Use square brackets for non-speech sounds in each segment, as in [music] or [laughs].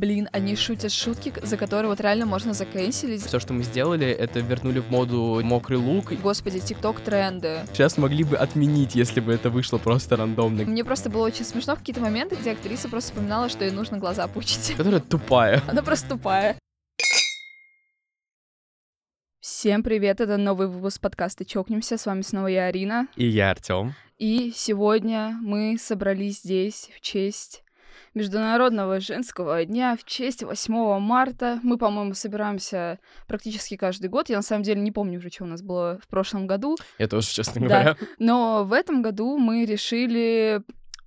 Блин, они шутят шутки, за которые вот реально можно заканчивать. Все, что мы сделали, это вернули в моду мокрый лук. Господи, тикток тренды. Сейчас могли бы отменить, если бы это вышло просто рандомно. Мне просто было очень смешно в какие-то моменты, где актриса просто вспоминала, что ей нужно глаза пучить. [laughs] Которая тупая. Она просто тупая. Всем привет, это новый выпуск подкаста «Чокнемся». С вами снова я, Арина. И я, Артем. И сегодня мы собрались здесь в честь Международного женского дня, в честь 8 марта. Мы, по-моему, собираемся практически каждый год. Я на самом деле не помню уже, что у нас было в прошлом году. Я тоже, честно говоря. Да. Но в этом году мы решили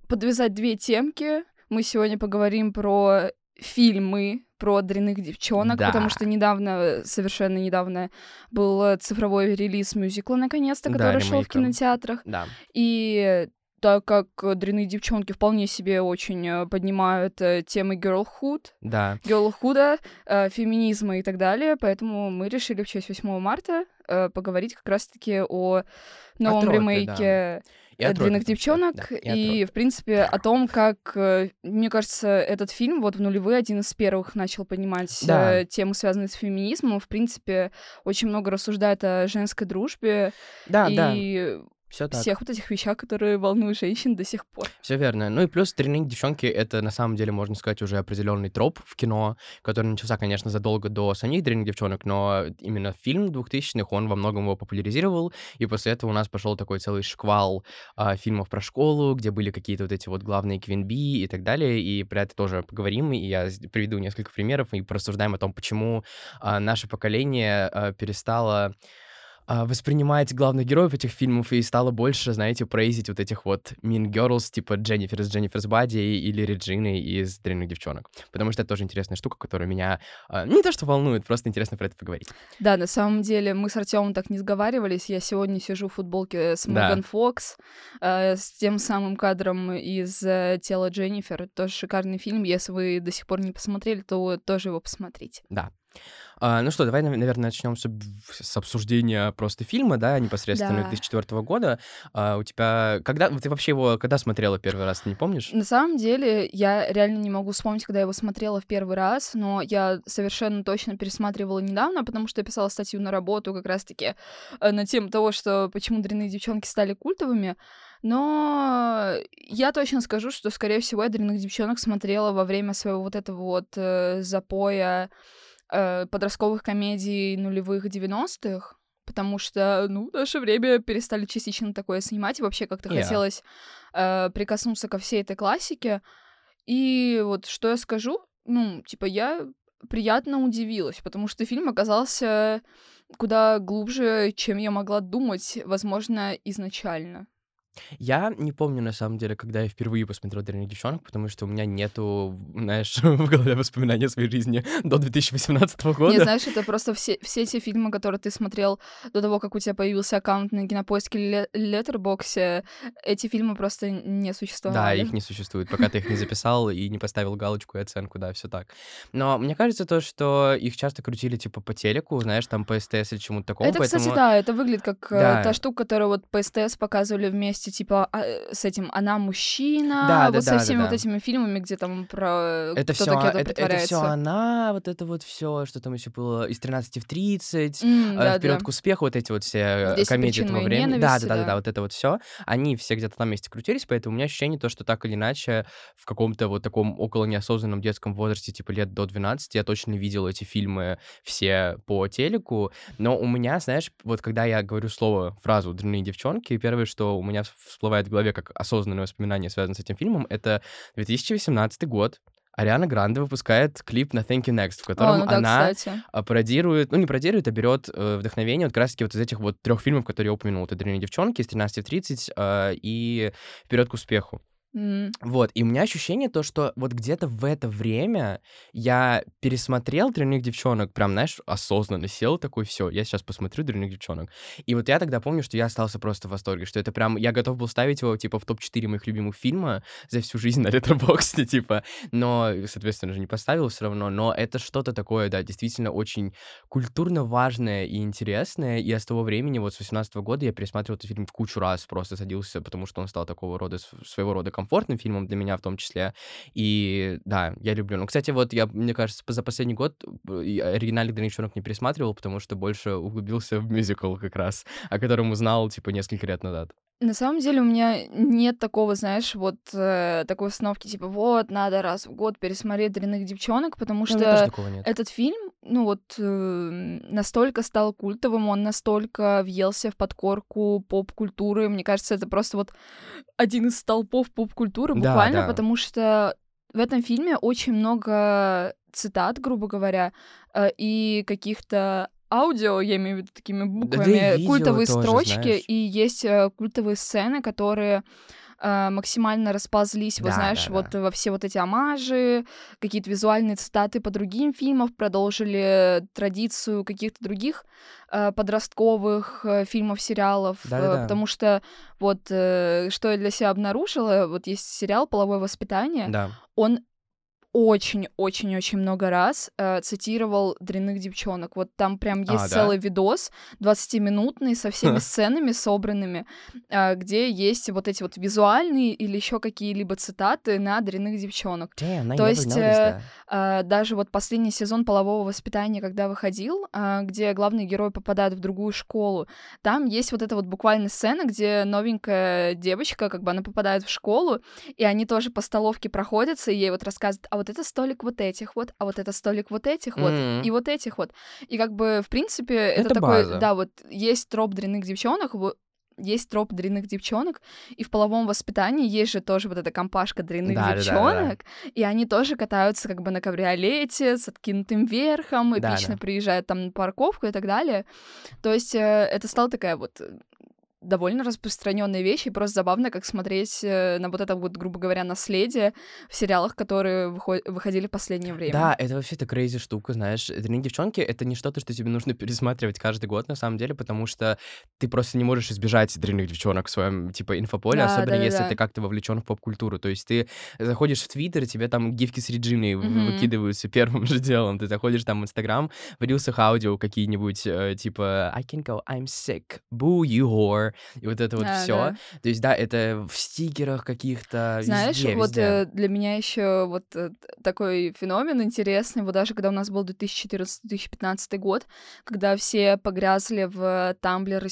подвязать две темки. Мы сегодня поговорим про фильмы про дрянных девчонок, Да. потому что недавно, совершенно недавно, был цифровой релиз мюзикла, наконец-то, Да, который шел в кинотеатрах. Да. И так как дрянные девчонки вполне себе очень э, поднимают э, темы girlhood, Да. girlhood, э, феминизма и так далее, поэтому мы решили в честь 8 марта поговорить как раз-таки о новом тропе, ремейке так сказать, девчонок да, и и, в принципе, о том, как, мне кажется, этот фильм вот в нулевые один из первых начал поднимать Да. темы, связанные с феминизмом. В принципе, очень много рассуждает о женской дружбе Да, да, и все так. всех вот этих вещах, которые волнуют женщин до сих пор. Все верно. Ну и плюс «Тренинг девчонки» — это, на самом деле, можно сказать, уже определенный троп в кино, который начался, конечно, задолго до самих «Тренинг девчонок», но именно фильм 2000-х, он во многом его популяризировал, и после этого у нас пошел такой целый шквал а, фильмов про школу, где были какие-то вот эти вот главные квинби и так далее, и про это тоже поговорим, и я приведу несколько примеров, и порассуждаем о том, почему а, наше поколение а, перестало воспринимать главных героев этих фильмов и стало больше, знаете, прейзить вот этих вот mean girls, типа Дженнифер из Дженнифер's Бади или Реджины из «Дрянных девчонок». Потому что это тоже интересная штука, которая меня а, не то что волнует, просто интересно про это поговорить. Да, на самом деле мы с Артемом так не сговаривались. Я сегодня сижу в футболке с Да. Меган Фокс, э, с тем самым кадром из э, «Тела Дженнифер». Тоже шикарный фильм. Если вы до сих пор не посмотрели, то тоже его посмотрите. А, ну что, давай, нав- наверное, начнем с, с обсуждения просто фильма, да, непосредственно Да. 2004 года. А, у тебя... Когда... Ты вообще его когда смотрела первый раз, ты не помнишь? На самом деле, я реально не могу вспомнить, когда я его смотрела в первый раз, но я совершенно точно пересматривала недавно, потому что я писала статью на работу как раз-таки э, на тему того, что почему дрянные девчонки стали культовыми. Но я точно скажу, что, скорее всего, я дрянных девчонок смотрела во время своего вот этого вот э, запоя э, подростковых комедий нулевых 90-х. Потому что, ну, в наше время перестали частично такое снимать, и вообще как-то Я. хотелось э, прикоснуться ко всей этой классике. И вот что я скажу, ну, типа, я приятно удивилась, потому что фильм оказался куда глубже, чем я могла думать, возможно, изначально. Я не помню, на самом деле, когда я впервые посмотрел «Дрянных девчонок», потому что у меня нету, знаешь, [laughs] в голове воспоминаний о своей жизни [laughs] до 2018 года. Не, знаешь, это просто все, все те фильмы, которые ты смотрел до того, как у тебя появился аккаунт на Кинопоиске или Леттербоксе, эти фильмы просто не существовали. Да, их не существует, пока ты их не записал и не поставил галочку и оценку, да, все так. Но мне кажется то, что их часто крутили типа по телеку, знаешь, там по СТС или чему-то такому, Это, поэтому... кстати, да, это выглядит как э, Да. та штука, которую вот по СТС показывали вместе, типа, а, э, с этим «Она мужчина», Да, вот да, со да, всеми да, вот да. этими фильмами, где там про Это все, такие это, это все она, вот это вот все, что там еще было из 13 в 30, М, э, да, вперед да. к успеху, вот эти вот все 10 комедии этого времени. Да, да, да, да, да. вот это вот все. Они все где-то там вместе крутились, поэтому у меня ощущение то, что так или иначе в каком-то вот таком около неосознанном детском возрасте, типа лет до 12, я точно видел эти фильмы все по телеку. Но у меня, знаешь, вот когда я говорю слово, фразу «дрянные девчонки», первое, что у меня всплывает в голове как осознанное воспоминание, связанное с этим фильмом, это 2018 год. Ариана Гранде выпускает клип на Thank You Next, в котором О, ну да, она кстати. а, пародирует, ну не пародирует, а берет э, вдохновение вот как раз-таки вот из этих вот трех фильмов, которые я упомянул. Это «Дрянные девчонки» из 13 в 30 э, и «Вперед к успеху». Вот, и у меня ощущение то, что вот где-то в это время я пересмотрел «Дрянных девчонок», прям, знаешь, осознанно сел такой, все, я сейчас посмотрю «Дрянных девчонок». И вот я тогда помню, что я остался просто в восторге, что это прям, я готов был ставить его, типа, в топ-4 моих любимых фильма за всю жизнь на Letterboxd, [laughs] типа, но, соответственно же, не поставил все равно, но это что-то такое, да, действительно очень культурно важное и интересное, и с того времени, вот с 18 года, я пересматривал этот фильм кучу раз, просто садился, потому что он стал такого рода, своего рода комфортным фильмом для меня в том числе. И да, я люблю. Ну, кстати, вот я, мне кажется, за последний год э, оригинальный «Дрянных девчонок» не пересматривал, потому что больше углубился в мюзикл как раз, о котором узнал, типа, несколько лет назад. На самом деле у меня нет такого, знаешь, вот э, такой установки, типа, вот, надо раз в год пересмотреть «Дрянных девчонок», потому Ну, что этот фильм, ну вот, э, настолько стал культовым, он настолько въелся в подкорку поп-культуры. Мне кажется, это просто вот один из столпов поп-культуры, Да, буквально, да. потому что в этом фильме очень много цитат, грубо говоря, э, и каких-то аудио, я имею в виду такими да буквами, видео культовые тоже, строчки, знаешь. и есть э, культовые сцены, которые э, максимально расползлись, вот Да, знаешь, да, вот да. во все вот эти омажи, какие-то визуальные цитаты по другим фильмам, продолжили традицию каких-то других э, подростковых э, фильмов, сериалов, э, Да-да-да. потому что вот э, что я для себя обнаружила, вот есть сериал «Половое воспитание», Да. он очень-очень-очень много раз э, цитировал «Дрянных девчонок». Вот там прям есть А, да? целый видос 20-минутный со всеми [laughs] сценами собранными, э, где есть вот эти вот визуальные или еще какие-либо цитаты на «Дрянных девчонок». Damn, То есть, э. А, даже вот последний сезон полового воспитания, когда выходил, а, где главный герой попадает в другую школу, там есть вот эта вот буквально сцена, где новенькая девочка, как бы она попадает в школу, и они тоже по столовке проходятся, и ей вот рассказывают, а вот это столик вот этих вот, а вот это столик вот этих вот, М. и вот этих вот. И как бы, в принципе, это, Это такой, база. да, вот есть троп дрянных девчонок, есть троп дрянных девчонок, и в половом воспитании есть же тоже вот эта компашка дрянных Да-да-да-да-да. девчонок, и они тоже катаются как бы на кабриолете с откинутым верхом, Да, эпично да. приезжают там на парковку и так далее. То есть э, это стала такая вот э, довольно распространенная вещь, и просто забавно, как смотреть э, на вот это вот, грубо говоря, наследие в сериалах, которые выход- выходили в последнее время. Да, это вообще-то крейзи штука, знаешь. «Дрянные девчонки» — это не что-то, что тебе нужно [laughs] пересматривать каждый год, на самом деле, потому что ты просто не можешь избежать дрянных девчонок в своем, типа, инфополе, Да, особенно если да-да-да. ты как-то вовлечен в поп-культуру. То есть ты заходишь в Твиттер, тебе там гифки с Реджиной Мгм. выкидываются [laughs] первым же делом. Ты заходишь там в Инстаграм, в рилсах аудио какие-нибудь, э, типа «I can go, I'm sick, boo, you whore», и вот это вот Да, все. да. То есть, да, это в стикерах каких-то, Знаешь, везде, вот везде. э, для меня еще вот э, такой феномен интересный, вот даже когда у нас был 2014-2015 год, когда все погрязли в тамблер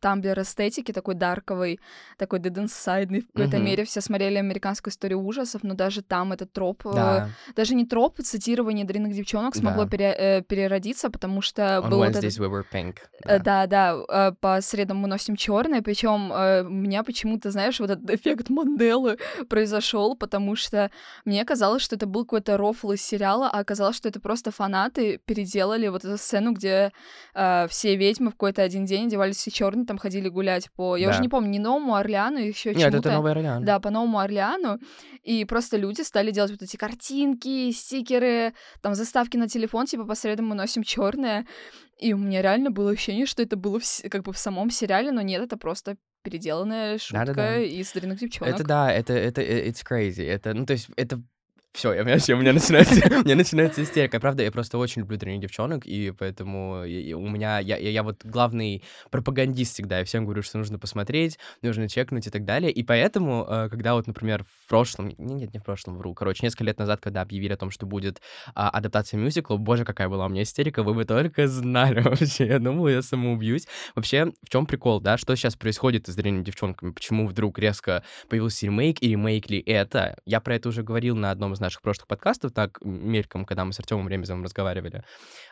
тамблер эстетики, такой дарковой, такой dead inside в какой-то Мгм. мере. Все смотрели американскую историю ужасов, но даже там этот троп, э, Да. даже не троп, цитирование дрянных девчонок смогло Да. пере- э, переродиться, потому что On был вот этот Wednesdays we were pink. Э, Да, да, э, по средам мы носим черное, причем у меня почему-то, знаешь, вот этот эффект Манделы [laughs] произошел, потому что мне казалось, что это был какой-то рофл из сериала, а оказалось, что это просто фанаты переделали вот эту сцену, где э, все ведьмы в какой-то один день одевались все черные, там ходили гулять по, я уже Да. не помню, не Новому Орлеану, еще Нет, чему-то. это Новый Орлеан. Да, по Новому Орлеану. И просто люди стали делать вот эти картинки, стикеры, там заставки на телефон, типа по средам мы носим черное. И у меня реально было ощущение, что это было в как бы в самом сериале, но нет, это просто переделанная шутка Да-да-да. из дрянных девчонок. Это да, это, это, э, it's crazy. Это, ну, то есть, это все, я, вообще, у меня начинается, у меня начинается истерика. Правда, я просто очень люблю дрянных девчонок, и поэтому и- у меня, я, я, я вот главный пропагандист всегда, я всем говорю, что нужно посмотреть, нужно чекнуть и так далее. И поэтому, э, когда вот, например, в прошлом, не- нет, не в прошлом, вру, короче, несколько лет назад, когда объявили о том, что будет а, адаптация мюзикла, боже, какая была у меня истерика, вы бы только знали [laughs] вообще, я думал, я самоубьюсь. Вообще, в чем прикол, да, что сейчас происходит с дрянными девчонками, почему вдруг резко появился ремейк, и ремейк ли это? Я про это уже говорил на одном из наших прошлых подкастов, так, мельком, когда мы с Артемом Ремезовым разговаривали.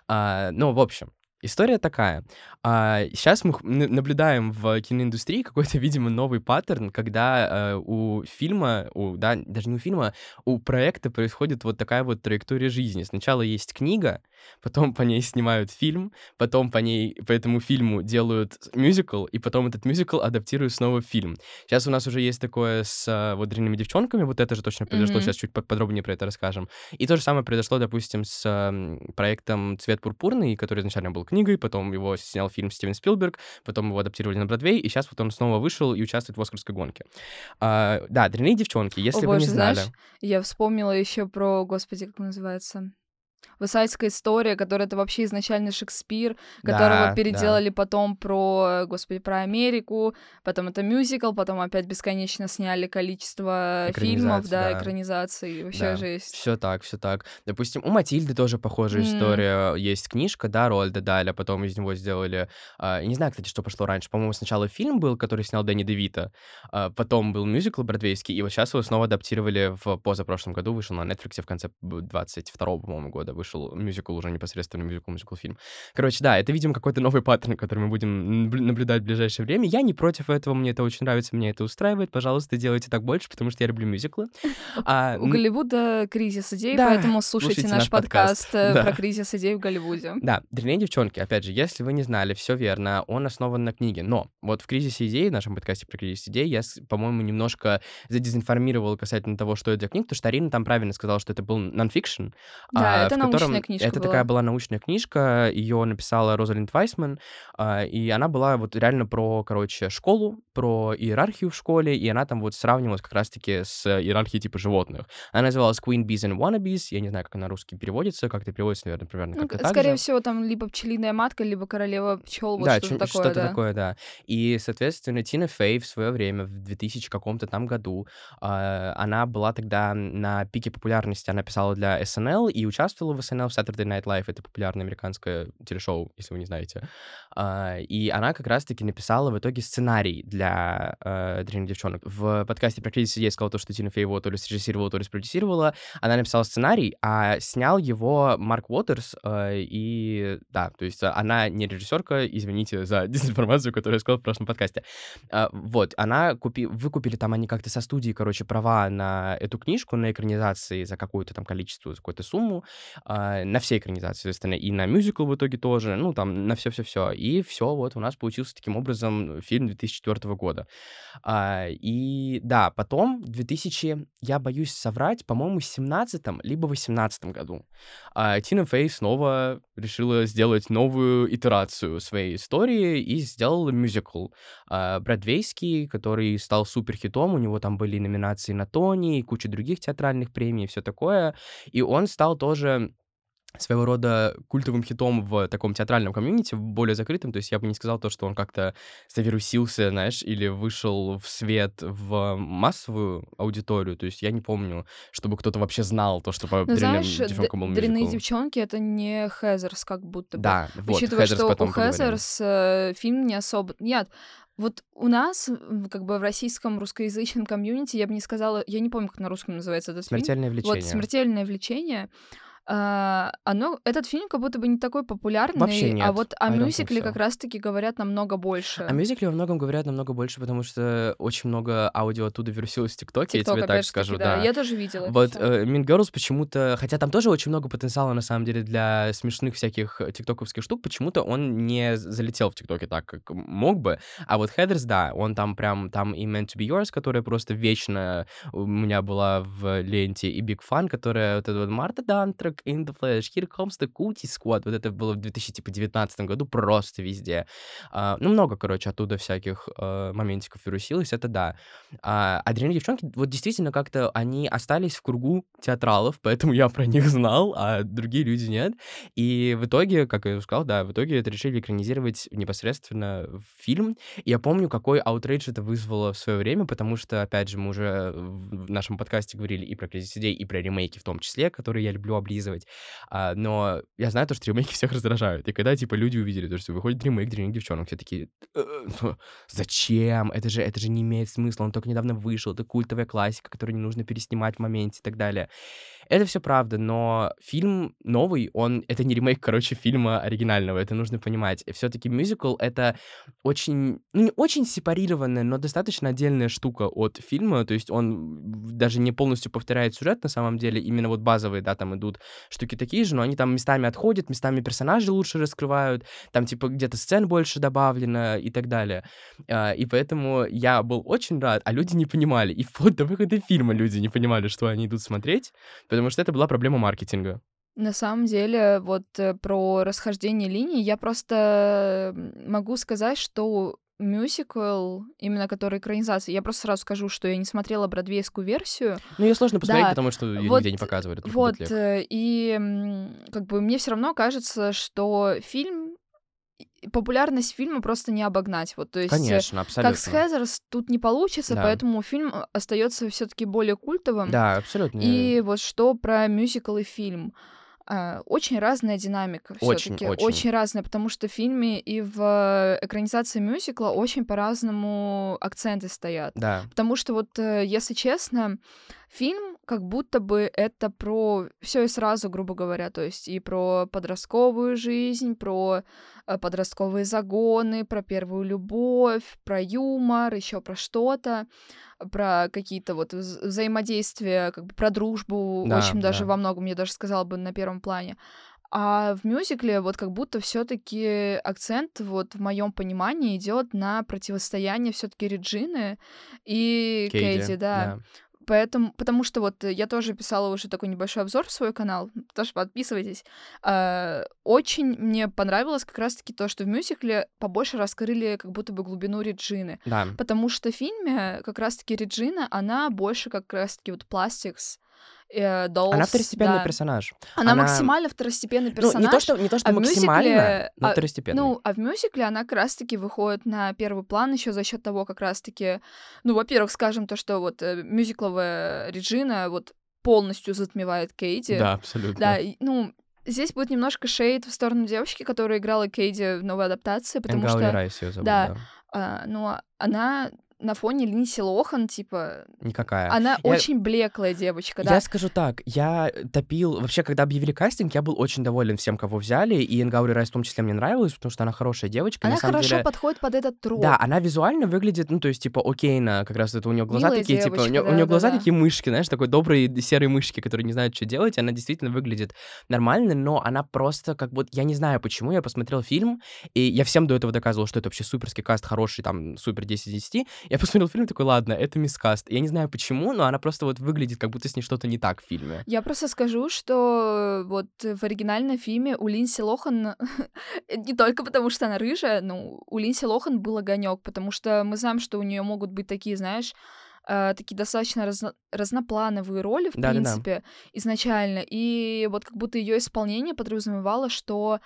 А, ну, в общем, История такая. сейчас мы наблюдаем в киноиндустрии какой-то, [laughs] видимо, новый паттерн, когда э, у фильма, у, да, даже не у фильма, у проекта происходит вот такая вот траектория жизни. Сначала есть книга, потом по ней снимают фильм, потом по ней, по этому фильму делают мюзикл, и потом этот мюзикл адаптируют снова в фильм. Сейчас у нас уже есть такое с э, вот дрянными девчонками, вот это же точно произошло, Мгм. сейчас чуть под- подробнее про это расскажем. И то же самое произошло, допустим, с м, проектом «Цвет пурпурный», который изначально был книгой, потом его снял фильм Стивен Спилберг, потом его адаптировали на Бродвей, и сейчас вот он снова вышел и участвует в «Оскарской гонке». А, да, «Дрянные девчонки», если О вы боже, не знали. знаешь, я вспомнила еще про, господи, как он называется? Высайская история, которая это вообще изначально Шекспир, которого Да, переделали да. потом про, господи, про Америку, потом это мюзикл, потом опять бесконечно сняли количество фильмов, да, да. экранизаций, вообще Да, жесть. все так, все так. Допустим, у Матильды тоже похожая М. история. Есть книжка, да, Роальда Даля, потом из него сделали... я не знаю, кстати, что пошло раньше. По-моему, сначала фильм был, который снял Дэнни Девита, а, потом был мюзикл бродвейский, и вот сейчас его снова адаптировали в позапрошлом году, вышел на Netflix в конце 22 по-моему, года, вышел мюзикл, уже непосредственно мюзикл-мюзикл-фильм. Короче, да, это, видимо, какой-то новый паттерн, который мы будем наб- наблюдать в ближайшее время. Я не против этого, мне это очень нравится, мне это устраивает. Пожалуйста, делайте так больше, потому что я люблю мюзиклы. [laughs] А, У Голливуда кризис идей, Да, поэтому слушайте, слушайте наш наш подкаст. подкаст, э, Да. про кризис идей в Голливуде. Да, «Дрянные девчонки», опять же, если вы не знали, все верно, он основан на книге. Но вот в «Кризисе идей», в нашем подкасте про кризис идей, я, по-моему, немножко задезинформировал касательно того, что это за книга, потому что Арина там правильно сказала, что это был нонфикшн. Да, а, это в научная котором- книжка Это была. такая была научная книжка, ее написала Розалинд Вайсман, а, и она была вот реально про, короче, школу, про иерархию в школе, и она там вот сравнивалась как раз-таки с иерархией типа животных. Она называлась Queen Bees and Wannabes, я не знаю, как она на русский переводится, как это переводится, наверное, примерно Ну, как-то к- так скорее же. всего, там либо пчелиная матка, либо королева пчел, вот да, что-то такое, что-то да. такое, да. И, соответственно, Тина Фей в свое время, в 2000 каком-то там году, а, она была тогда на пике популярности. Она писала для SNL и участвовала в SNL, в Saturday Night Live. Это популярное американское телешоу, если вы не знаете. А, и она как раз-таки написала в итоге сценарий для э, «Дрянных девчонок». В подкасте про кризис я сказал то, что Тина Фей его то ли срежиссировала, то ли спродюсировала. Она написала сценарий, а снял его Марк Уотерс. э, и да, то есть она не режиссерка, извините за [laughs] дезинформацию, которую я сказал в прошлом подкасте. А, вот, она купи... выкупили там они как-то со студии, короче, права на эту книжку, на экранизации за какое-то там количество, за какую-то сумму, а, на все экранизации, соответственно, и на мюзикл в итоге тоже, ну, там, на все-все-все. И все, вот у нас получился таким образом фильм 2004 года. А, и да, потом в 2000, я боюсь соврать, по-моему, 17 либо 18 году а, Тина Фей снова решила сделать новую итерацию своей истории и сделала мюзикл а, бродвейский, который стал суперхитом. У него там были номинации на Тони и куча других театральных премий и все такое. И он стал тоже своего рода культовым хитом в таком театральном комьюнити, в более закрытом. То есть я бы не сказал то, что он как-то завирусился, знаешь, или вышел в свет в массовую аудиторию. То есть я не помню, чтобы кто-то вообще знал то, что по Ну, «Дрянным знаешь, девчонкам» был «Дрянные девчонки» — это не Хезерс, как будто бы. Да, вот, Учитывая, Хедерс что потом у. Хезерс э, фильм не особо... Нет, вот у нас, как бы в российском русскоязычном комьюнити, я бы не сказала... Я не помню, как на русском называется этот фильм. Смертельное влечение. Вот «Смертельное влечение». А, оно, этот фильм как будто бы не такой популярный, Вообще а нет, вот о мюзикле как раз-таки говорят намного больше. О мюзикле во многом говорят намного больше, потому что очень много аудио оттуда вирусилось в ТикТоке, я тебе так скажу, да. да. Я тоже видела Вот э, Mean Girls почему-то, хотя там тоже очень много потенциала на самом деле для смешных всяких э, тиктоковских штук, почему-то он не залетел в ТикТоке так, как мог бы. А вот Headers, да, он там прям, там и Meant to be Yours, которая просто вечно у меня была в ленте, и Big Fun, которая вот это вот Марта Дантрак, In the Flash, Here Comes the Cootie Squad, вот это было в 2019 году просто везде. А, ну, много, короче, оттуда всяких э, моментиков вирусилось, это да. А, а «Дрянные девчонки», вот действительно как-то они остались в кругу театралов, [laughs] поэтому я про них знал, а другие люди нет. И в итоге, как я уже сказал, да, в итоге это решили экранизировать непосредственно в фильм. И я помню, какой outrage это вызвало в свое время, потому что, опять же, мы уже в нашем подкасте говорили и про кризис идей, и про ремейки в том числе, которые я люблю облизывать. А, но я знаю то, что ремейки всех раздражают. И когда, типа, люди увидели то, что выходит ремейк «Дрянных девчонок», все такие, «Э, ну, зачем? Это же, это же не имеет смысла, он только недавно вышел, это культовая классика, которую не нужно переснимать в моменте и так далее. Это все правда, но фильм новый, он это не ремейк, короче, фильма оригинального, это нужно понимать. Все-таки мюзикл это очень, ну не очень сепарированная, но достаточно отдельная штука от фильма, то есть он даже не полностью повторяет сюжет на самом деле, именно вот базовые, да, там идут штуки такие же, но они там местами отходят, местами персонажи лучше раскрывают, там типа где-то сцен больше добавлено и так далее. А, И поэтому я был очень рад, а люди не понимали. И вплоть до выхода фильма люди не понимали, что они идут смотреть, потому что это была проблема маркетинга. На самом деле, вот э, про расхождение линий я просто могу сказать, что мюзикл, именно который экранизация. Я просто сразу скажу, что я не смотрела бродвейскую версию. Ну, ее сложно посмотреть, Да, потому что ее вот, нигде не показывают. это Вот, э, и как бы мне все равно кажется, что фильм популярность фильма просто не обогнать. Вот, то есть, э, Конечно, абсолютно. как с Хезерс тут не получится, Да. поэтому фильм остается все-таки более культовым. Да, абсолютно. И вот что про мюзикл и фильм. А, Очень разная динамика Очень, все-таки. очень. разная, потому что в фильме и в э, экранизации мюзикла очень по-разному акценты стоят. Да, Потому что вот, э, если честно, фильм как будто бы это про все и сразу, грубо говоря, то есть и про подростковую жизнь, про э, подростковые загоны, про первую любовь, про юмор, еще про что-то, про какие-то вот вз- взаимодействия, как бы про дружбу, Да, очень даже да. во многом, я даже сказала бы, на первом плане. А в мюзикле вот как будто все-таки акцент вот в моем понимании идет на противостояние все-таки Реджины и Кейди, Кейди, да. Поэтому, потому что вот э, я тоже писала уже такой небольшой обзор в свой канал, тоже подписывайтесь. А, Очень мне понравилось как раз-таки то, что в мюзикле побольше раскрыли как будто бы глубину Реджины. Да, Потому что в фильме как раз-таки Реджина, она больше как раз-таки вот пластикс, э, Dolls, она второстепенный да. персонаж. Она, она- максимально второстепенный персонаж. Ну, не то, что, не то, что а максимально, мюзикле, но а, второстепенный. Ну, а в мюзикле она как раз-таки выходит на первый план еще за счет того, как раз-таки, ну, во-первых, скажем то, что вот э, мюзикловая Реджина вот полностью затмевает Кейди. да, абсолютно. Да, и, ну, здесь будет немножко шейд в сторону девочки, которая играла Кейди в новой адаптации, потому Энгаули что, Райс её зовут, да. да. а, ну, она на фоне Линдси Лохан, типа, Никакая. она Я- очень блеклая девочка, да. Я скажу так, я топил... Вообще, когда объявили кастинг, я был очень доволен всем, кого взяли, и Энгаури Райс в том числе мне нравилась, потому что она хорошая девочка. Она хорошо деле... подходит под этот троп. Да, она визуально выглядит, ну, то есть, типа, окейно, как раз это у нее глаза Милая такие, типа, у девочка, нее, у неё глаза да-да-да. такие мышки, знаешь, такой добрые серые мышки, которые не знают, что делать, она действительно выглядит нормально, но она просто, как вот, я не знаю почему, я посмотрел фильм, и я всем до этого доказывал, что это вообще суперский каст, хороший, там, супер 10 из 10, я посмотрел фильм такой, ладно, это мискаст. Я не знаю почему, но она просто вот выглядит, как будто с ней что-то не так в фильме. Я просто скажу, что вот в оригинальном фильме у Линси Лохан [laughs] не только потому, что она рыжая, но у Линси Лохан был огонек, потому что мы знаем, что у нее могут быть такие, знаешь, э, такие достаточно разно- разноплановые роли, в Да-да-да. принципе, изначально. И вот как будто ее исполнение подразумевало, что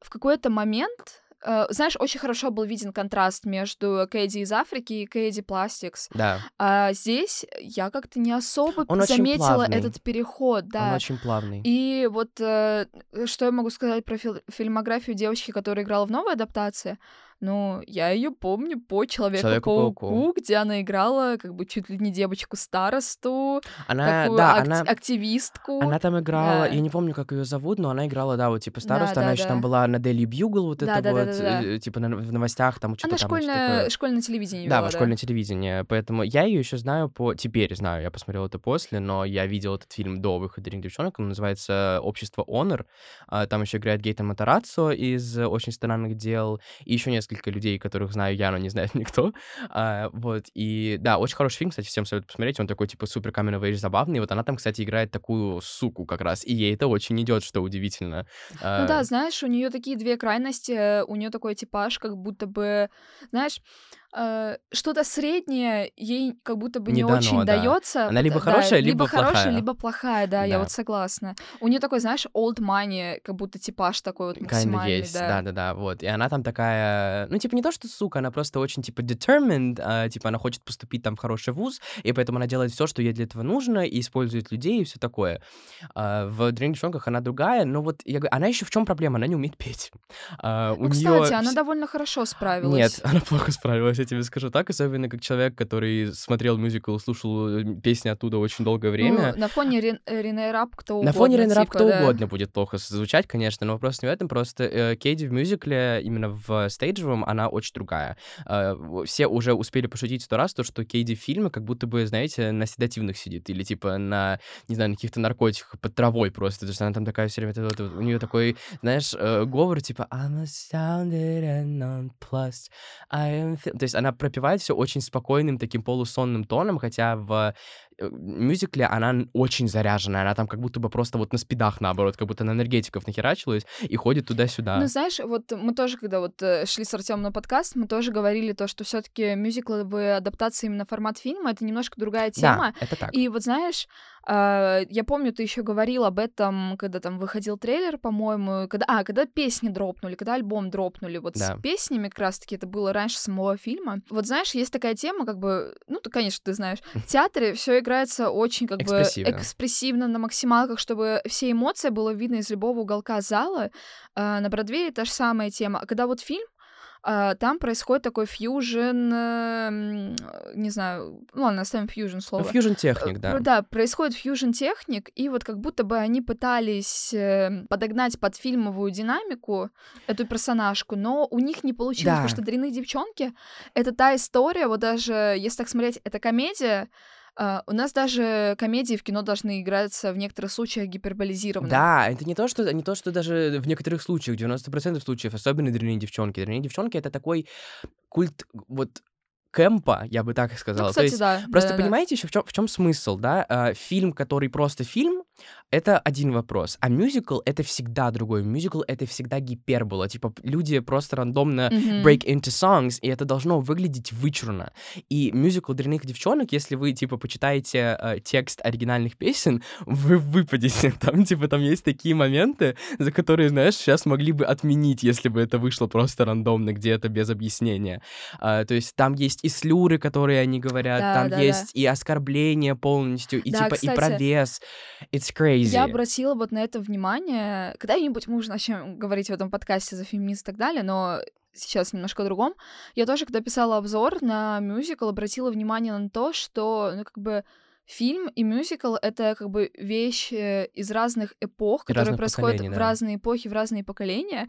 в какой-то момент э, знаешь, очень хорошо был виден контраст между Кэдди из Африки и Кэдди Пластикс. Да, А здесь я как-то не особо Он заметила этот переход, да. он очень плавный. И вот э, что я могу сказать про фил- фильмографию девочки, которая играла в новой адаптации? Ну, я ее помню по Человеку-пауку, Человеку-пауку. где она играла как бы чуть ли не девочку-старосту, Она, такую да, ак- она... активистку. Она там играла, Да. я не помню, как ее зовут, но она играла, да, вот типа староста, Да, она да, еще там да. была на Daily Bugle, вот Да, это да, да, вот, да, да. э, типа на- в новостях, там что-то Она там, школьное, такое. школьное телевидение Да, вела, школьное телевидение, поэтому я ее еще знаю по... Теперь знаю, я посмотрел это после, но я видел этот фильм до выхода «Ринг девчонок», он называется «Общество Honor», А, там еще играет Гейтан Матараццо из «Очень странных дел», и еще несколько людей, которых знаю я, но не знает [laughs] никто, А, вот, и да, очень хороший фильм, кстати, всем советую посмотреть, он такой, типа, супер каменный вейдж забавный, вот она там, кстати, играет такую суку как раз, и ей это очень идет, что удивительно. Ну да, знаешь, у нее такие две крайности, э, у нее такой типаж, как будто бы, знаешь, э, что-то среднее ей как будто бы Не не, дано, очень да. дается. Она либо Да, хорошая, либо либо хорошая, плохая. либо плохая, да, я Да. вот согласна. У нее такой, знаешь, old money, как будто типаж такой вот Kinda максимальный, есть, да. да-да-да, вот. И она там такая, ну, типа, не то, что сука, она просто очень, типа, determined, а, типа, она хочет поступить там в хороший вуз, и поэтому она делает все, что ей для этого нужно, и использует людей, и все такое. А, в «Дрянных девчонках» она другая, но вот, я говорю, она еще в чем проблема? Она не умеет петь. А, Ну, кстати, она вс- довольно хорошо справилась. Нет, [laughs] она плохо справилась, я тебе скажу так, особенно как человек, который смотрел мюзикл, слушал э, песни оттуда очень долгое Ну, время. на фоне Рен- э, Рене Рап кто На фоне угодно, Рен Рап типа, кто да. угодно будет плохо звучать, конечно, но вопрос не в этом. Просто э, Кейди в мюзикле, именно в стейджевом, она очень другая. Э, все уже успели пошутить сто раз, то, что Кейди в фильме как будто бы, знаете, на седативных сидит. Или типа на, не знаю, на каких-то наркотиках под травой просто. То есть она там такая все время... вот- вот у нее такой, знаешь, э, говор типа I'm astounded and nonplussed. I am... feel-» То есть она пропевает все очень спокойным, таким полусонным тоном, хотя в мюзикле она очень заряженная, она там как будто бы просто вот на спидах, наоборот, как будто на энергетиков нахерачилась и ходит туда-сюда. Ну, знаешь, вот мы тоже, когда вот э, шли с Артемом на подкаст, мы тоже говорили то, что все таки мюзикловые адаптации именно формат фильма — это немножко другая тема. Да, это так. И вот знаешь, а, я помню, ты еще говорил об этом, когда там выходил трейлер, по-моему, когда, а, когда песни дропнули, когда альбом дропнули, вот Да. с песнями как раз-таки это было раньше самого фильма. Вот знаешь, есть такая тема, как бы, ну, ты, конечно, ты знаешь, [laughs] в театре все играется очень как бы Экспрессивно. экспрессивно на максималках, чтобы все эмоции было видно из любого уголка зала. А, на Бродвее та же самая тема. А когда вот фильм, а, там происходит такой фьюжн, э, не знаю, ну ладно, оставим фьюжн Ну, слово. фьюжн техник, Э, да. Да, происходит фьюжн техник, и вот как будто бы они пытались э, подогнать под фильмовую динамику эту персонажку, но у них не получилось, потому Да. что «Дрянные девчонки» — это та история, вот даже если так смотреть, это комедия, у нас даже комедии в кино должны играться в некоторых случаях гиперболизированно. Да, это не то, что не то, что даже в некоторых случаях, 90% случаев, особенно дрянные девчонки. Дрянные девчонки это такой культ вот кэмпа, я бы так Ну, сказал. То кстати, есть да. Просто да-да-да. понимаете еще в чем, в чем смысл, да? А, фильм, который просто фильм, это один вопрос. А мюзикл — это всегда другой. Мюзикл — это всегда гипербола. Типа люди просто рандомно Мгм. break into songs, и это должно выглядеть вычурно. И мюзикл «Дрянных девчонок», если вы, типа, почитаете э, текст оригинальных песен, [laughs] вы выпадете. Там, типа, там есть такие моменты, за которые, знаешь, сейчас могли бы отменить, если бы это вышло просто рандомно где-то без объяснения. А, то есть там есть и слюры, которые они говорят, Да, там да, да. есть и оскорбления полностью, и Да, типа и про кстати, вес. It's crazy. Я обратила вот на это внимание. Когда-нибудь мы уже начнем говорить в этом подкасте за феминист и так далее, но сейчас немножко о другом. Я тоже, когда писала обзор на мюзикл, обратила внимание на то, что, ну, как бы, фильм и мюзикл — это как бы вещи из разных эпох, И которые разных происходят в да. разные эпохи, в разные поколения.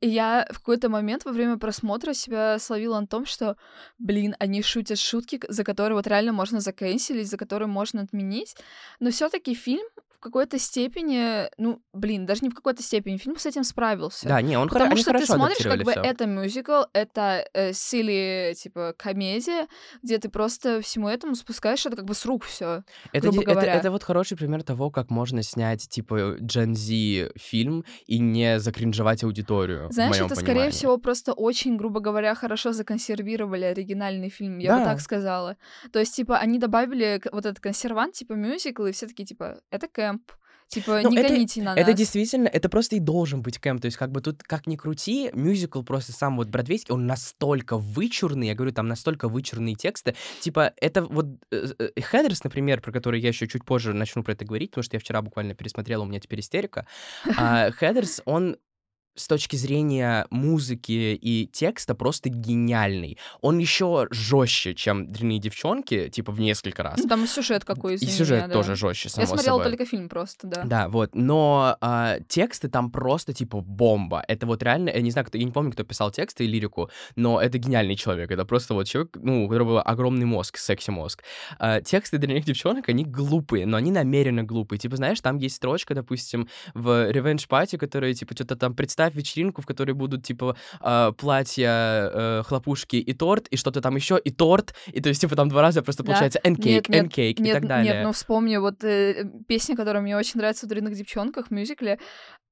И я в какой-то момент во время просмотра себя словила на том, что, блин, они шутят шутки, за которые вот реально можно заканчивать, за которые можно отменить. Но все таки фильм в какой-то степени, ну, блин, даже не в какой-то степени, фильм с этим справился. Да, не, он хоро- Потому они что ты хорошо смотришь, как бы всё. это мюзикл, это э, сили, типа, комедия, где ты просто всему этому спускаешь это как бы с рук все. Это, грубо де- это, говоря. это вот хороший пример того, как можно снять, типа, Gen Z фильм и не закринжевать аудиторию, Знаешь, это, скорее понимании. всего, просто очень, грубо говоря, хорошо законсервировали оригинальный фильм, я бы Да. так сказала. То есть, типа, они добавили вот этот консервант, типа, мюзикл, и все такие, типа, это кэмп. Типа, Ну, не это- гоните на Это нас. действительно, это просто и должен быть кэмп. То есть, как бы тут, как ни крути, мюзикл просто сам вот бродвейский, он настолько вычурный, я говорю, там настолько вычурные тексты. Типа, это вот э, э, Хедерс, например, про который я еще чуть позже начну про это говорить, потому что я вчера буквально пересмотрела, у меня теперь истерика. А, Хедерс, он с точки зрения музыки и текста просто гениальный. Он еще жестче, чем дрянные девчонки, типа в несколько раз. Ну, там и сюжет какой, И извини сюжет меня, да. тоже жестче, само Я смотрела собой. только фильм просто, да. Да, вот, но а, тексты там просто типа бомба. Это вот реально, я не знаю, кто, я не помню, кто писал тексты и лирику, но это гениальный человек. Это просто вот человек, ну, у которого огромный мозг, секси-мозг. А, тексты для них девчонок, они глупые, но они намеренно глупые. Типа, знаешь, там есть строчка, допустим, в Revenge Party, которая, типа, что-то там, представь вечеринку, в которой будут, типа, а, платья, э, хлопушки и торт, и что-то там еще, и торт, и то есть, типа, там два раза просто Да. получается and cake и так далее. нет, ну вспомни, вот э, песня, которая мне очень нравится в «Дрянных девчонках» в мюзикле,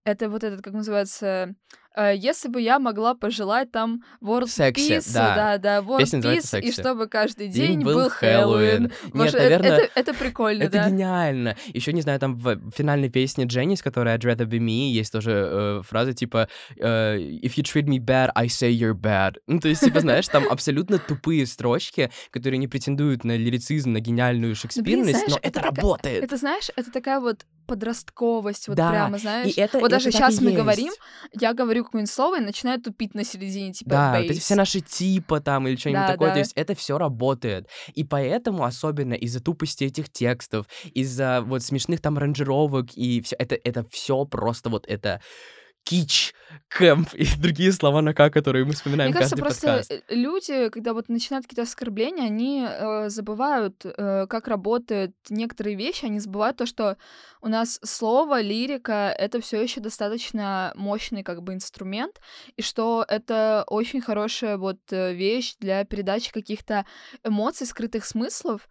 это вот этот, как называется, э, «Если бы я могла пожелать там World Секси, Peace», да. да, да, World Песня Peace, и чтобы каждый День день, был был Хэллоуин. Хэллоуин. Нет, Боже, э- наверно, это, это прикольно, Это да. гениально. Еще не знаю, там в финальной песне Дженнис, которая I'd rather be me, есть тоже э, фраза типа э, If you treat me bad, I say you're bad. Ну, то есть, типа, знаешь, там абсолютно тупые строчки, которые не претендуют на лирицизм, на гениальную Ну, блин, шекспирность, знаешь, но это, такая- работает. Это, знаешь, это такая вот подростковость, вот Да, прямо, знаешь. И это, вот это даже сейчас мы есть. говорим, я говорю какое-нибудь слово и начинаю тупить на середине, типа, Да, вот эти все наши типа там или что-нибудь Да, такое, да. то есть это все работает. И поэтому, особенно из-за тупости этих текстов, из-за вот смешных там ранжировок и все, это, это все просто вот это кич, кэмп и [laughs] другие слова на «к», которые мы вспоминаем Мне кажется, каждый просто подкаст. э, люди, когда вот начинают какие-то оскорбления, они э, забывают, э, как работают некоторые вещи, они забывают то, что у нас слово, лирика — это все еще достаточно мощный как бы инструмент, и что это очень хорошая вот э, вещь для передачи каких-то эмоций, скрытых смыслов.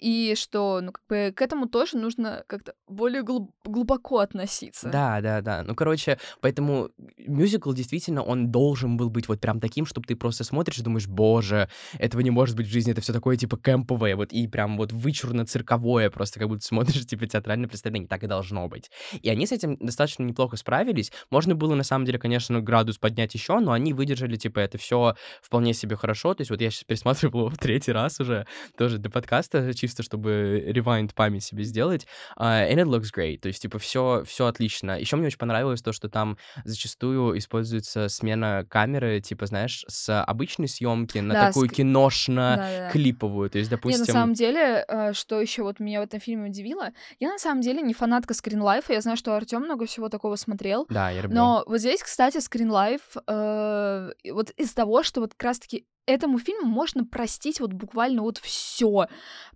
И что, ну, как бы к этому тоже нужно как-то более глуб- глубоко относиться. Да, да, да. Ну, короче, поэтому мюзикл действительно, он должен был быть вот прям таким, чтобы ты просто смотришь и думаешь, боже, этого не может быть в жизни, это все такое, типа, кемповое, вот, и прям вот вычурно-цирковое, просто как будто смотришь, [laughs] типа, театральное представление, так и должно быть. И они с этим достаточно неплохо справились. Можно было, на самом деле, конечно, градус поднять еще, но они выдержали, типа, это все вполне себе хорошо. То есть вот я сейчас пересматривал в третий раз уже, тоже для подкаста, чисто чтобы ревайнд память себе сделать. Uh, and it looks great. То есть, типа, все, все отлично. Еще мне очень понравилось то, что там зачастую используется смена камеры, типа, знаешь, с обычной съемки на Да, такую ск- киношно-клиповую. То есть, Не, допустим... на самом деле, э, что еще вот меня в этом фильме удивило, я на самом деле не фанатка скринлайфа, я знаю, что Артем много всего такого смотрел, Да, я люблю. но вот здесь, кстати, скринлайф, э, вот из того, что вот как раз-таки этому фильму можно простить вот буквально вот все,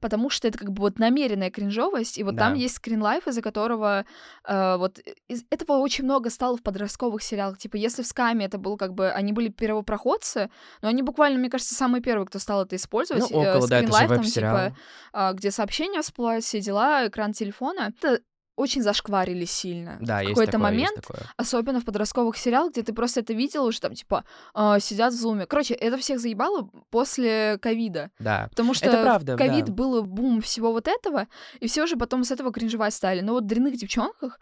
потому что это как бы вот намеренная кринжовость, и вот там Да. есть скринлайф, из-за которого э, вот из этого очень много стало в подростковых сериалах. Типа, если в Скаме это был как бы, они были первопроходцы, но они буквально, мне кажется, самые первые, кто стал это использовать. Ну, Э, около, да, это же там, типа, а, где сообщения всплывают, все дела, экран телефона. Это очень зашкварили сильно. Да, в какой-то момент, особенно в подростковых сериалах, где ты просто это видел уже там, типа, а, сидят в зуме. Короче, это всех заебало после ковида. Да. Потому что Это правда, в ковид да. был бум всего вот этого, и все же потом с этого кринжевать стали. Но вот в «Дрянных девчонках»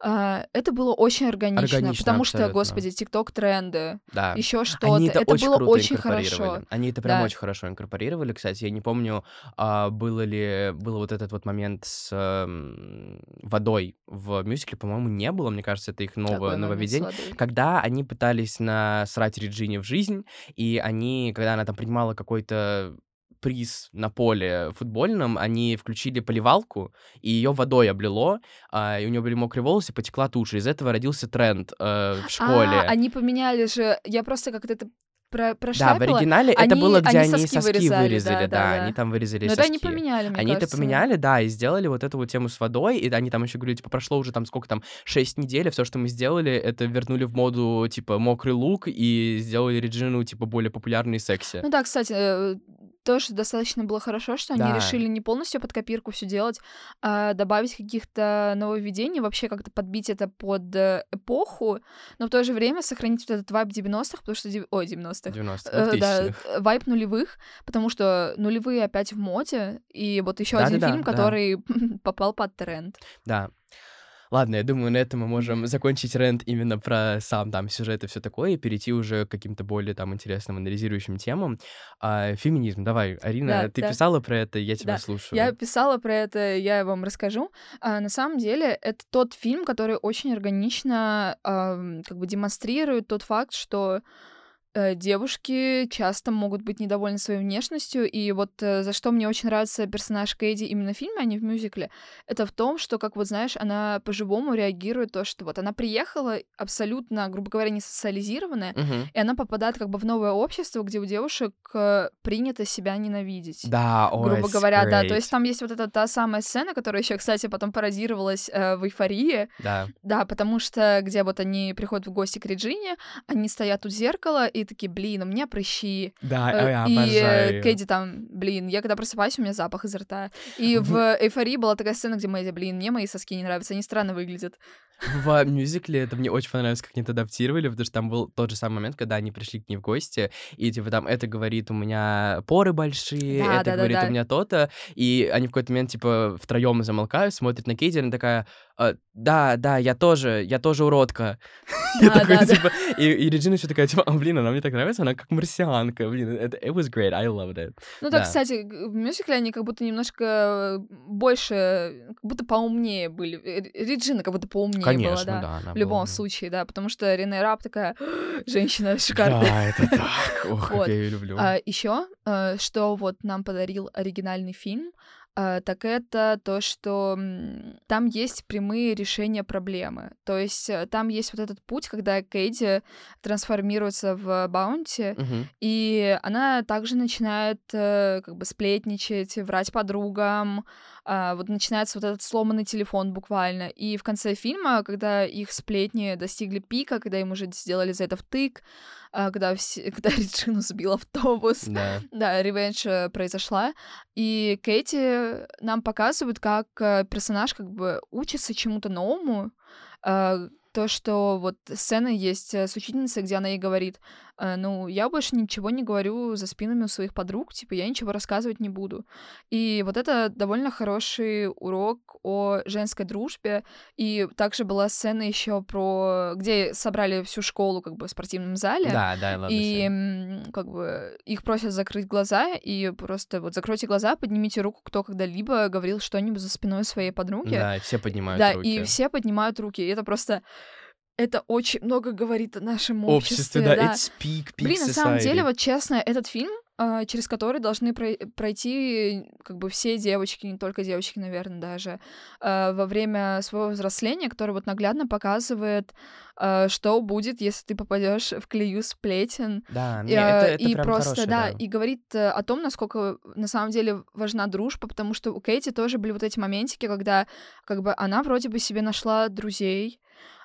это было очень органично, Органично, потому что, абсолютно. господи, тикток-тренды, Да. еще что-то. Они это, это очень было очень хорошо. Они это прям Да. очень хорошо инкорпорировали. Кстати, я не помню, а, было ли был вот этот вот момент с водой в мюзикле, по-моему, не было. Мне кажется, это их новое с нововведение. Когда они пытались насрать Реджине в жизнь, и они, когда она там принимала какой-то приз на поле футбольном, они включили поливалку, и ее водой облило, а, и у нее были мокрые волосы, потекла тушь. Из этого родился тренд э, в школе. А, они поменяли же... Я просто как-то это про Да, в прошляпила. оригинале это Они- было, где они они, соски соски вырезали, вырезали, да, да, да, они да. там вырезали Но это соски. они поменяли, мне Они это кажется. поменяли, да, и сделали вот эту вот тему с водой, и они там еще говорили, типа, прошло уже там сколько там, 6 недель, все, что мы сделали, это вернули в моду, типа, мокрый лук и сделали Реджину, типа, более популярной и секси. Ну да, кстати, э, тоже достаточно было хорошо, что они Да. решили не полностью под копирку все делать, а добавить каких-то нововведений, вообще как-то подбить это под э, эпоху, но в то же время сохранить вот этот вайб 90-х, потому что... Ой, 90-х. 90 Э, да, 2000-х. э, вайб нулевых, потому что нулевые опять в моде, и вот еще один Да-да-да, фильм, да. который [laughs] попал под тренд. Да. Ладно, я думаю, на этом мы можем закончить рент именно про сам там сюжет и все такое, и перейти уже к каким-то более там интересным анализирующим темам. А, феминизм, давай, Арина, Да, ты да. писала про это, я тебя Да, слушаю. Я писала про это, я вам расскажу. А, на самом деле, это тот фильм, который очень органично ам, как бы демонстрирует тот факт, что девушки часто могут быть недовольны своей внешностью, и вот э, за что мне очень нравится персонаж Кэдди именно в фильме, а не в мюзикле, это в том, что, как вот знаешь, она по-живому реагирует то, что вот она приехала абсолютно, грубо говоря, не социализированная, Мгм. и она попадает как бы в новое общество, где у девушек э, принято себя ненавидеть Да, ой, грубо говоря, да. great. То есть там есть вот эта та самая сцена, которая еще, кстати, потом пародировалась э, в эйфории. Да. Да, потому что где вот они приходят в гости к Реджине, они стоят у зеркала и такие, блин, у меня прыщи. Да, Э, я и э, обожаю. Кэдди там, блин, я когда просыпаюсь, у меня запах изо рта. И в эйфории была такая сцена, где Мэдди, блин, мне мои соски не нравятся, они странно выглядят. В мюзикле это мне очень понравилось, как они это адаптировали, потому что там был тот же самый момент, когда они пришли к ней в гости, и типа там это говорит, у меня поры большие, Да, это да, говорит, да. у меня то-то, и они в какой-то момент типа втроем замолкают, смотрят на Кейди, она такая, «А, да, да, я тоже, я тоже уродка. [laughs] [laughs] Я такой, типа, и, Реджина еще такая, типа, «А, блин, она мне так нравится, она как марсианка, блин, it was great, I loved it. Ну да, кстати, в мюзикле они как будто немножко больше, как будто поумнее были. Э, Реджина как будто поумнее Конечно, была, да. да, В любом была- случае, да, потому что Рене Раб такая женщина шикарная. Да, это [laughs] так, ох, Вот. я ее люблю. еще, что вот нам подарил оригинальный фильм, а, так это то, что там есть прямые решения проблемы. То есть э, там есть вот этот путь, когда Кейди трансформируется в Баунти, Мгм. и она также начинает э, как бы сплетничать, врать подругам, а, вот начинается вот этот сломанный телефон буквально. И в конце фильма, когда их сплетни достигли пика, когда им уже сделали за это втык, а, когда, все, [laughs] когда Реджину сбил автобус, Да. да, ревенж э, произошла, и Кэти нам показывают, как э, персонаж как бы учится чему-то новому, а, то, что вот сцена есть э, с учительницей, где она ей говорит, э, ну, я больше ничего не говорю за спинами у своих подруг, типа, я ничего рассказывать не буду. И вот это довольно хороший урок о женской дружбе. И также была сцена еще про... где собрали всю школу как бы в спортивном зале. Да, да, ладно. И как бы их просят закрыть глаза, и просто вот закройте глаза, поднимите руку, кто когда-либо говорил что-нибудь за спиной своей подруги. Да, и все поднимают Да, руки. и все поднимают руки. И это просто... Это очень много говорит о нашем Обществе, обществе. да, да. it's peak, peak Блин, на самом деле, society. вот честно, этот фильм, а, через который должны прой- пройти как бы все девочки, не только девочки, наверное, даже, а, во время своего взросления, который вот наглядно показывает, а, что будет, если ты попадешь в клею сплетен, Да, не, это, это и прям просто, хорошее, да, да. и говорит э, о том, насколько на самом деле важна дружба, потому что у Кейти тоже были вот эти моментики, когда как бы она вроде бы себе нашла друзей,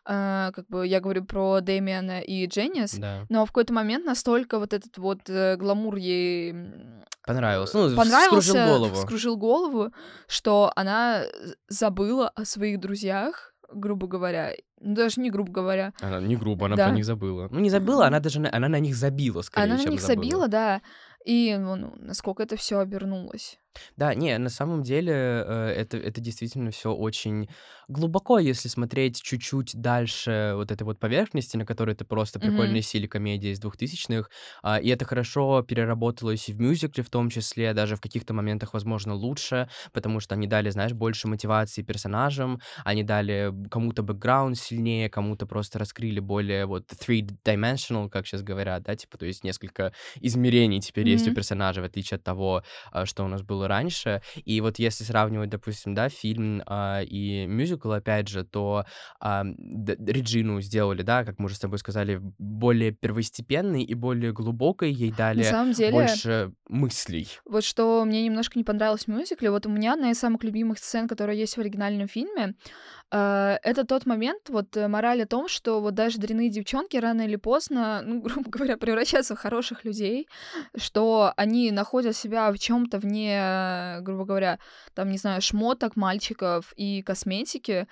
э, как бы я говорю про Дэмиана и Дженнис, Да. но в какой-то момент настолько вот этот вот э, гламур ей м, Понравилось. Ну, понравился, вскружил голову. вскружил голову, что она забыла о своих друзьях, грубо говоря, ну, даже не грубо говоря, Она не грубо, она Да. про них забыла. Ну, не забыла, она даже на, она на них забила, скорее, она на них забыла. забила, да, и ну, ну, насколько это все обернулось. Да, не, на самом деле э, это, это действительно все очень глубоко, если смотреть чуть-чуть дальше вот этой вот поверхности, на которой это просто прикольные сили комедии из двухтысячных. А, и это хорошо переработалось и в мюзикле в том числе, даже в каких-то моментах, возможно, лучше, потому что они дали, знаешь, больше мотивации персонажам, они дали кому-то бэкграунд сильнее, кому-то просто раскрыли более вот three-dimensional, как сейчас говорят, да, типа, то есть несколько измерений теперь есть у персонажа, в отличие от того, а, что у нас было раньше. И вот если сравнивать, допустим, да, фильм а, и мюзикл, опять же, то Д- Реджину сделали, да, как мы уже с тобой сказали, более первостепенной и более глубокой, ей На дали самом деле, больше мыслей. вот что мне немножко не понравилось в мюзикле, вот у меня одна из самых любимых сцен, которая есть в оригинальном фильме, э, это тот момент, вот э, мораль о том, что вот даже дрянные девчонки рано или поздно, ну, [laughs] грубо говоря, превращаются в хороших людей, что они находят себя в чем-то вне, э, грубо говоря, там, не знаю, шмоток мальчиков и косметики.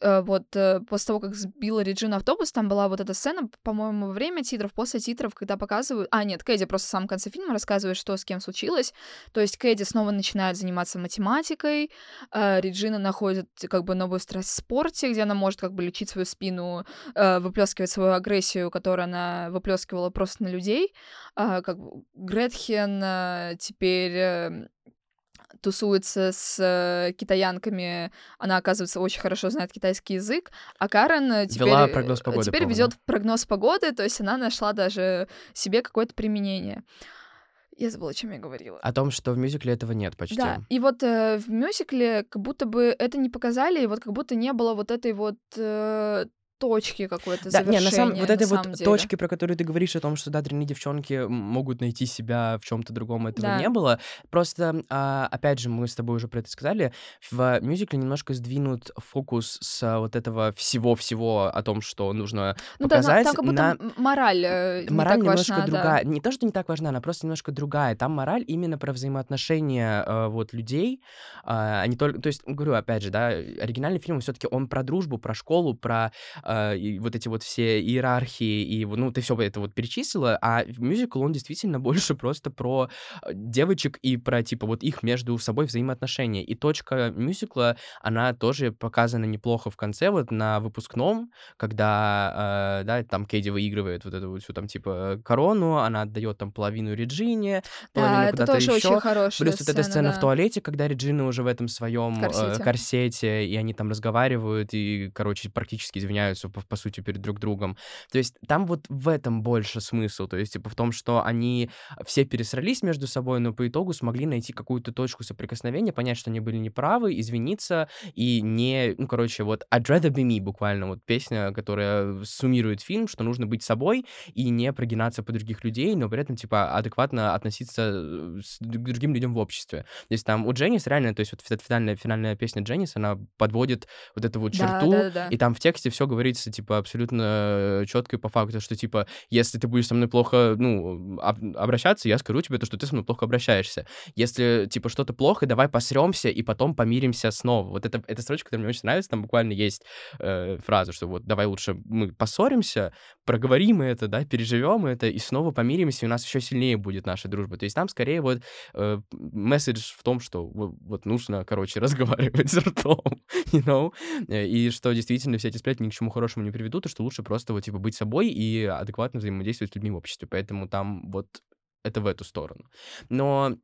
Э, Вот э, после того, как сбила Реджина автобус, там была вот эта сцена, по-моему, во время титров, после титров, когда показывают... А, нет, Кэдди просто в самом конце фильма рассказывает, что с кем случилось. То есть Кэдди снова начинает заниматься математикой, э, Реджина находит как бы новую страсть в спорте, где она может как бы лечить свою спину, выплескивать свою агрессию, которую она выплескивала просто на людей. А, как бы Гретхен теперь э, тусуется с э, китаянками, она, оказывается, очень хорошо знает китайский язык, а Карен э, теперь, Вела э, прогноз погоды, теперь ведет прогноз погоды, то есть она нашла даже себе какое-то применение. Я забыла, о чем я говорила. О том, что в мюзикле этого нет почти. Да, и вот э, в мюзикле как будто бы это не показали, и вот как будто не было вот этой вот э, точки какой-то Да, не, завершения. на самом вот этой вот деле. точки, про которую ты говоришь, о том, что да, дрянные девчонки могут найти себя в чем-то другом, этого Да. не было. Просто, а, опять же, мы с тобой уже про это сказали, в мюзикле немножко сдвинут фокус с вот этого всего-всего о том, что нужно Ну да, показать, там как будто на мораль э, не Мораль так немножко важна, да. другая. Не то, что не так важна, она просто немножко другая. Там мораль именно про взаимоотношения э, вот людей, а а не только... То есть, говорю, опять же, да, оригинальный фильм все-таки он про дружбу, про школу, про э, и вот эти вот все иерархии, и, вот, ну, ты все это вот перечислила, а в мюзикл он действительно [laughs] больше просто про э, девочек и про, типа, вот их между собой взаимоотношения. И точка мюзикла, она тоже показана неплохо в конце, вот на выпускном, когда, э, да, там Кейди выигрывает вот эту вот всю там, типа, корону, она отдает там половину Реджине, половину Да, это куда-то тоже еще. очень хорошая Плюс вот эта сцена в да. туалете, когда Реджина уже в этом своем Корсете. корсете, и они там разговаривают, и, короче, практически извиняются извиняются, по, по сути, перед друг другом. То есть там вот в этом больше смысл, то есть, типа, в том, что они все пересрались между собой, но по итогу смогли найти какую-то точку соприкосновения, понять, что они были неправы, извиниться и не, ну, короче, вот I'd rather be me буквально, вот песня, которая суммирует фильм, что нужно быть собой и не прогинаться по других людей, но при этом, типа, адекватно относиться к другим людям в обществе. То есть там у Дженнис реально, то есть вот финальная, финальная песня Дженнис, она подводит вот эту вот черту, да, да, да. и там в тексте все говорится, типа, абсолютно четко и по факту, что, типа, если ты будешь со мной плохо, ну, об- обращаться, я скажу тебе то, что ты со мной плохо обращаешься. Если, типа, что-то плохо, давай посремся и потом помиримся снова. Вот это, эта строчка, которая мне очень нравится, там буквально есть э, фраза, что вот давай лучше мы поссоримся, проговорим это, да, переживем это, и снова помиримся, и у нас еще сильнее будет наша дружба. То есть там скорее вот э, месседж в том, что вот нужно, короче, [laughs] разговаривать с ртом, you know, э, и что действительно все эти сплетни ни к чему хорошему не приведут, и что лучше просто вот, типа, быть собой и адекватно взаимодействовать с людьми в обществе. Поэтому там вот это в эту сторону. Но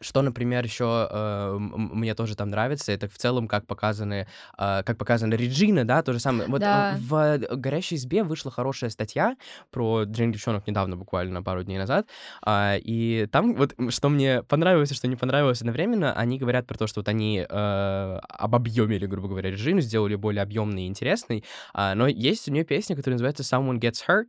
что, например, еще э, мне тоже там нравится, это в целом, как показаны, э, как показана Реджина, да, то же самое. Вот Да. в «Горящей избе» вышла хорошая статья про дрянь девчонок недавно, буквально пару дней назад, а, и там вот что мне понравилось и что не понравилось одновременно, они говорят про то, что вот они э, объемили, грубо говоря, Реджину, сделали более объемной и интересной, а, но есть у нее песня, которая называется «Someone Gets Hurt»,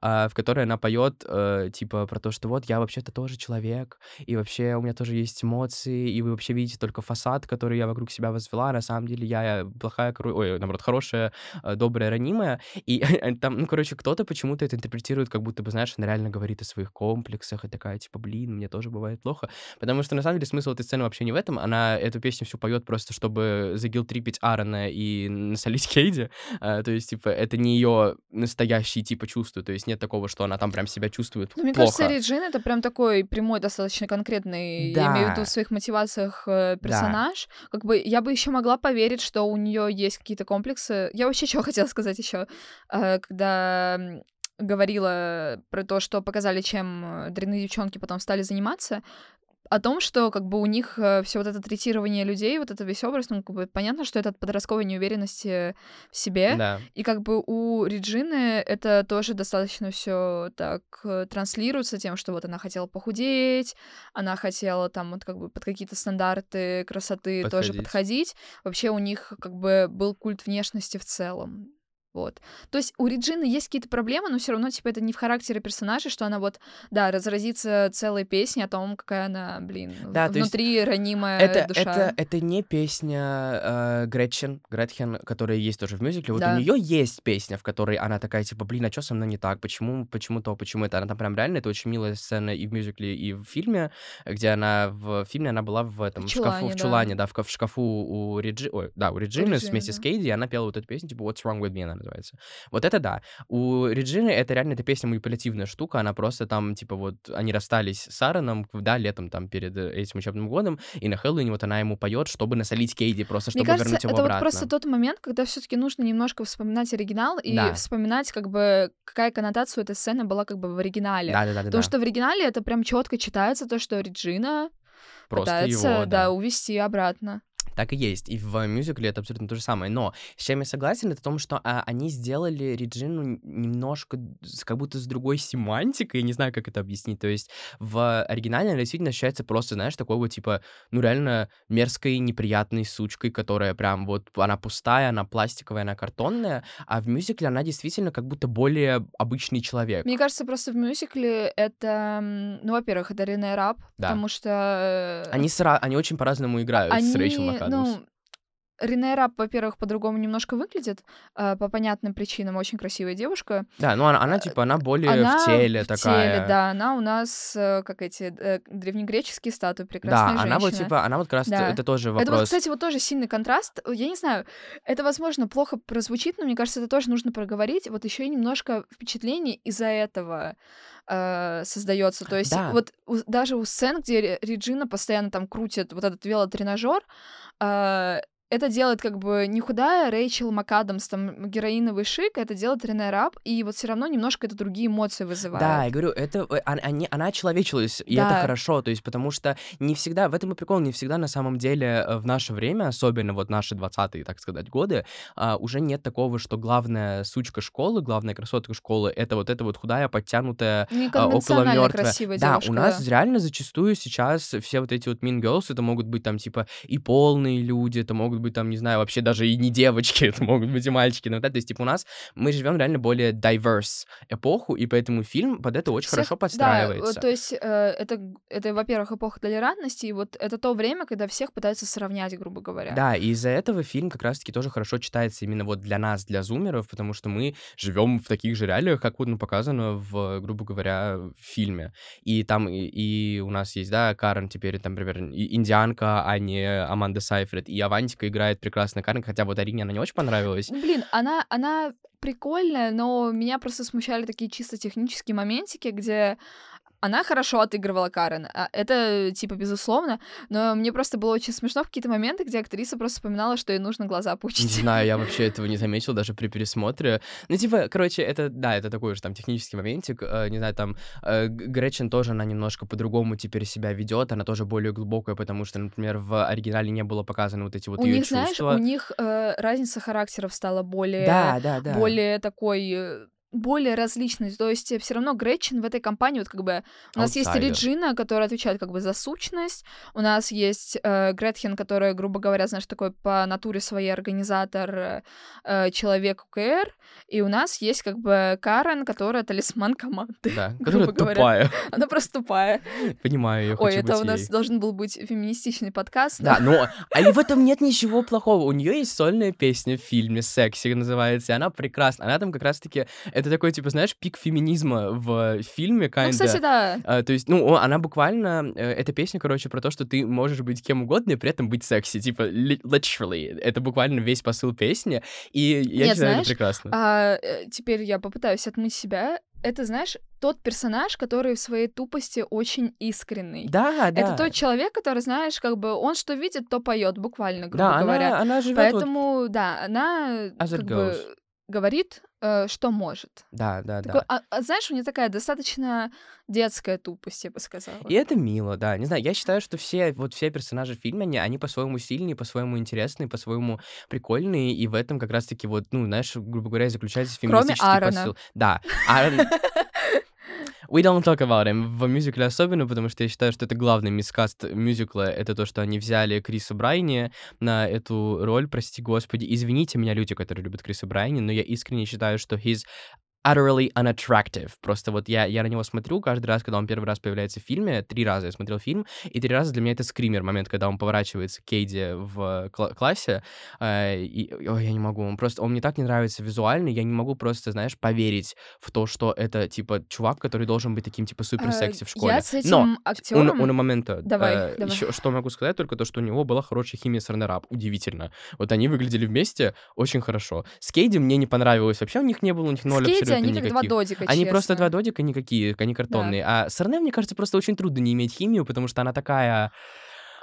а, в которой она поет, э, типа, про то, что вот я вообще-то тоже человек, и вообще у меня тоже есть эмоции, и вы вообще видите только фасад, который я вокруг себя возвела, а на самом деле я плохая, коро- ой, наоборот, хорошая, э, добрая, ранимая, и [laughs] там, ну, короче, кто-то почему-то это интерпретирует, как будто бы, знаешь, она реально говорит о своих комплексах, и такая, типа, блин, мне тоже бывает плохо, потому что, на самом деле, смысл этой сцены вообще не в этом, она эту песню всю поет просто, чтобы загилтрипить Аарона и насолить [laughs] Кейди, а, то есть, типа, это не ее настоящие, типа, чувства, то есть нет такого, что она там прям себя чувствует Ну, мне плохо. кажется, Реджин это прям такой прямой, достаточно конкретный, я имею в виду Да. в своих мотивациях э, персонаж. Как бы я бы еще могла поверить, что у нее есть какие-то комплексы. Я вообще чего [laughs] хотела сказать еще, когда м, говорила про то, что показали, чем э, дрянные девчонки потом стали заниматься, о том, что как бы у них все вот это третирование людей, вот это весь образ, ну, как бы понятно, что это от подростковой неуверенности в себе. Да. И как бы у Реджины это тоже достаточно все так э, транслируется тем, что вот она хотела похудеть, она хотела там вот как бы под какие-то стандарты красоты тоже Подходить. подходить. Вообще у них как бы был культ внешности в целом. Вот. То есть у Реджины есть какие-то проблемы, но все равно, типа, это не в характере персонажа, что она вот, да, разразится целой песней о том, какая она, блин, Да, то есть внутри ранимая Это, душа. это, это не песня э, Гретчен, Гретхен, которая есть тоже в мюзикле. Вот Да. у нее есть песня, в которой она такая, типа, блин, а что со мной не так? Почему, почему то, почему это? Она там прям реально, это очень милая сцена и в мюзикле, и в фильме, где она в фильме, она была в этом, в шкафу, чулане, в да. чулане, да, в, в шкафу у Реджи, ой, да, у Реджины Реджины, вместе с да. Кейди, и она пела вот эту песню, типа, What's Wrong With Me она называется. Вот это да. У Реджины это реально, эта песня манипулятивная штука, она просто там, типа, вот, они расстались с Аароном, да, летом там перед э, этим учебным годом, и на Хэллоуине вот она ему поет, чтобы насолить Кейди, просто Мне чтобы кажется, вернуть его это обратно. вот просто тот момент, когда все-таки нужно немножко вспоминать оригинал и Да. вспоминать, как бы, какая коннотация у этой сцены была как бы в оригинале. Да, да, да, да. Потому что в оригинале это прям четко читается то, что Реджина Просто пытается, его, да, да. увести обратно. Так и есть. И в мюзикле это абсолютно то же самое. Но с чем я согласен, это в том, что а, они сделали Реджину немножко с- как будто с другой семантикой. Я не знаю, как это объяснить. То есть в оригинале она действительно ощущается просто, знаешь, такой вот типа, ну реально мерзкой, неприятной сучкой, которая прям вот, она пустая, она пластиковая, она картонная. А в мюзикле она действительно как будто более обычный человек. Мне кажется, просто в мюзикле это, ну, во-первых, это Рене Раб, Да. потому что э, Они, сра- они очень по-разному играют с Рэйчел они, МакАдамс. ну, Рене Раб, во-первых, по-другому немножко выглядит, э, по понятным причинам, очень красивая девушка. Да, ну она, она типа, она более Она в теле в такая. теле, да, она у нас, э, как эти, э, древнегреческие статуи, Да, прекрасная она вот женщина. типа, она вот как раз, Да. это тоже Это вот, вопрос. кстати, вот тоже сильный контраст. Я не знаю, это, возможно, плохо прозвучит, но мне кажется, это тоже нужно проговорить. Вот еще и немножко впечатлений из-за этого э, создается. То есть Да. вот у- даже у сцен, где Ре- Реджина постоянно там крутит вот этот велотренажер, э, это делает как бы не худая Рэйчел МакАдамс, там, героиновый шик, это делает Рене Раб, и вот все равно немножко это другие эмоции вызывает. Да, я говорю, это э, она, они- она очеловечилась, и это Да. хорошо, то есть потому что не всегда, в этом и прикол, не всегда на самом деле э, в наше время, особенно вот наши 20-е, так сказать, годы, а, уже нет такого, что главная сучка школы, главная красотка школы, это вот эта вот худая, подтянутая, а, около мертвая. Да, девушка. у нас реально зачастую сейчас все вот эти вот mean girls, это могут быть там типа и полные люди, это могут быть там, не знаю, вообще даже и не девочки, [laughs] это могут быть и мальчики иногда. То есть типа у нас мы живем реально более diverse эпоху, и поэтому фильм под это очень Всех- хорошо Да, подстраивается. вот, то есть э, это, это, во-первых, эпоха толерантности, и вот это то время, когда всех пытаются сравнять, грубо говоря. Да, и из-за этого фильм как раз-таки тоже хорошо читается именно вот для нас, для зумеров, потому что мы живем в таких же реалиях, как вот ну, показано в, грубо говоря, в фильме. И там и, и у нас есть, да, Карен теперь, там, например, индианка, а не Аманда Сайфред, и Авантика играет прекрасно Карен, хотя вот Арине она не очень понравилась. Блин, она, она прикольная, но меня просто смущали такие чисто технические моментики, где она хорошо отыгрывала Карен. а Это, типа, безусловно. Но мне просто было очень смешно в какие-то моменты, где актриса просто вспоминала, что ей нужно глаза Не пучить. знаю, я [laughs] вообще этого не заметил даже при пересмотре. Ну, типа, короче, это, да, это такой же там технический моментик. Э, не знаю, там э, Г- Гречин тоже, она немножко по-другому теперь себя ведет, она тоже более глубокая, потому что, например, в оригинале не было показано вот эти вот у ее них, знаешь, чувства. у них э, разница характеров стала более... Да, да, да. более такой э, более различной. То есть все равно Гретchen в этой компании, вот как бы у нас есть Аутсайдер. Реджина, которая отвечает как бы за сущность, у нас есть э, Гретхен, которая, грубо говоря, знаешь, такой по натуре своей организатор, э, э, человек УКР, и у нас есть как бы Карен, которая талисман команды. Да, [laughs] грубо которая говоря. тупая. Она просто тупая. Понимаю, я Ой, это у нас ей. должен был быть феминистичный подкаст. Да, но а и в этом нет ничего плохого. У нее есть сольная песня в фильме «Секси» называется, и она прекрасна. Она там как раз-таки, это такой, типа, знаешь, пик феминизма в фильме, Ну, kinda. кстати, да. А, то есть, ну, она буквально, э, эта песня, короче, про то, что ты можешь быть кем угодно и при этом быть секси, типа, literally. Это буквально весь посыл песни, и я Нет, считаю, знаешь, это прекрасно. А, э, теперь я попытаюсь отмыть себя. Это, знаешь, тот персонаж, который в своей тупости очень искренний. Да, да. Это тот человек, который, знаешь, как бы он что видит, то поет, буквально, грубо да, говоря. она, она живет вот... Поэтому, да, она As как бы. Говорит, э, что может. Да, да, Такой, да. а, а знаешь, у нее такая достаточно детская тупость, я бы сказала. И это мило, да. Не знаю, я считаю, что все, вот все персонажи в фильме, они, они по-своему сильные, по-своему интересные, по-своему прикольные, и в этом как раз-таки вот, ну, знаешь, грубо говоря, заключается Кроме феминистический Аарона. посыл. Да, Аарон... [laughs] [laughs] We don't talk about him. В мюзикле особенно, потому что я считаю, что это главный мискаст мюзикла, это то, что они взяли Криса Брайни на эту роль, прости господи. Извините меня, люди, которые любят Криса Брайни, но я искренне считаю, что he's utterly unattractive. Просто вот я, я на него смотрю каждый раз, когда он первый раз появляется в фильме. Три раза я смотрел фильм, и три раза для меня это скример, момент, когда он поворачивается к Кейди в кла- классе. э, и, ой, я не могу, он просто, он мне так не нравится визуально, я не могу просто, знаешь, поверить в то, что это, типа, чувак, который должен быть таким, типа, супер секси Э, в школе. Я с Но этим актером... у, момента. Давай, давай. Еще что могу сказать, только то, что у него была хорошая химия с Ренерап. Удивительно. Вот они выглядели вместе очень хорошо. С Кейди мне не понравилось. Вообще у них не было, у них ноль Кейди абсолютно они как два никаких. додика, Они просто честно. два додика никакие, они картонные. А с Рене, мне кажется, просто очень трудно не иметь химию, потому что она такая...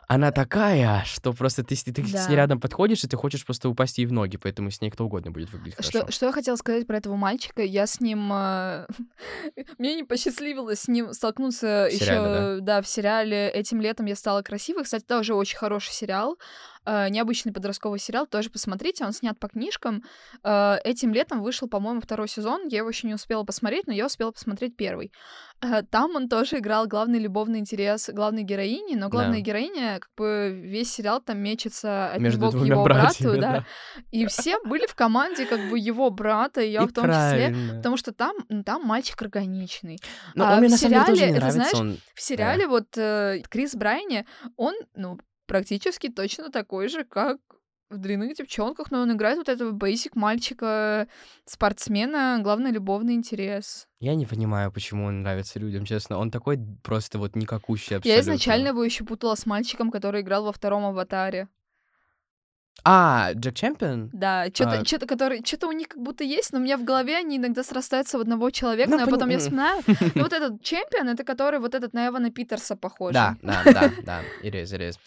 Она такая, что просто ты, с- ты с Да. ней рядом подходишь, и ты хочешь просто упасть ей в ноги, поэтому с ней кто угодно будет выглядеть хорошо. Что, что я хотела сказать про этого мальчика? Я с ним... э, [laughs] Мне не посчастливилось с ним столкнуться В еще, сериале, да? в сериале «Этим летом я стала красивой». Кстати, тоже очень хороший сериал. Э, Необычный подростковый сериал. Тоже посмотрите, он снят по книжкам. Э, Этим летом вышел, по-моему, второй сезон. Я его еще не успела посмотреть, но я успела посмотреть первый. Э, Там он тоже играл главный любовный интерес главной героини, но главная Да. героиня, как бы весь сериал там мечется от Между него к его братьями, брату, да. да. И все были в команде как бы его брата, и я И в том числе. Потому что там, там мальчик органичный. Но а он мне в на самом деле тоже сериале, не нравится. знаешь, он... В сериале вот э, Крис Брайни, он, ну, практически точно такой же, как в «Дрянных девчонках», но он играет вот этого бейсик мальчика, спортсмена, главный любовный интерес. Я не понимаю, почему он нравится людям, честно. Он такой просто вот никакущий абсолютно. Я изначально его еще путала с мальчиком, который играл во втором «Аватаре». А, Джек Чемпион? Да, что-то, А. что-то, который, что-то у них как будто есть, но у меня в голове они иногда срастаются в одного человека, Ну, но пони- потом я вспоминаю, ну вот этот чемпион, это который вот этот на Эвана Питерса похож. Да, да, да, да. It is, it is.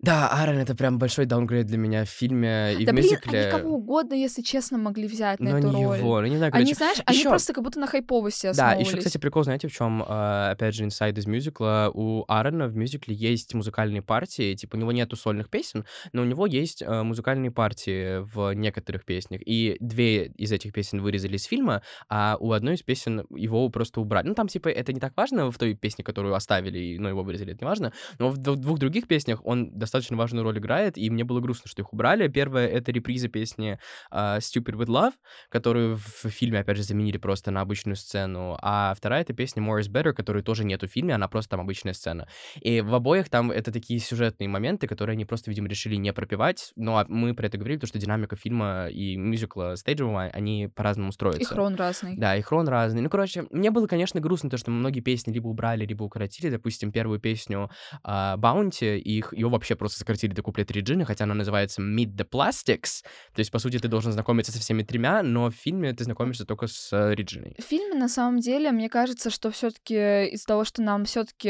Да, Аарон — это прям большой даунгрейд для меня в фильме и Да в блин, мюзикле. они кого угодно, если честно, могли взять на Но эту не роль. его, ну не знаю, Они, короче. знаешь, они Ещё- просто как будто на хайповости Да, основывались. еще, кстати, прикол, знаете, в чем, опять же, инсайд из мюзикла. У Аарона в мюзикле есть музыкальные партии, типа, у него нету сольных песен, но у него есть э, музыкальные партии в некоторых песнях. И две из этих песен вырезали из фильма, а у одной из песен его просто убрали. Ну, там, типа, это не так важно в той песне, которую оставили, и, ну, его вырезали, это не важно. Но в дв- двух других песнях он достаточно важную роль играет, и мне было грустно, что их убрали. Первая — это реприза песни а, Stupid with Love, которую в фильме, опять же, заменили просто на обычную сцену. А вторая — это песня More is Better, которой тоже нету в фильме, она просто там обычная сцена. И в обоих там это такие сюжетные моменты, которые они просто, видимо, решили не пропивать. Но мы про это говорили, потому что динамика фильма и мюзикла стейджевого, они по-разному И строятся. хрон разный. Да, и хрон разный. Ну, короче, мне было, конечно, грустно, то, что многие песни либо убрали, либо укоротили. Допустим, первую песню Баунти, их ее вообще просто сократили до куплета Реджины, хотя она называется Meet the Plastics. То есть, по сути, ты должен знакомиться со всеми тремя, но в фильме ты знакомишься только с э, Реджиной. В фильме, на самом деле, мне кажется, что все таки из-за того, что нам все таки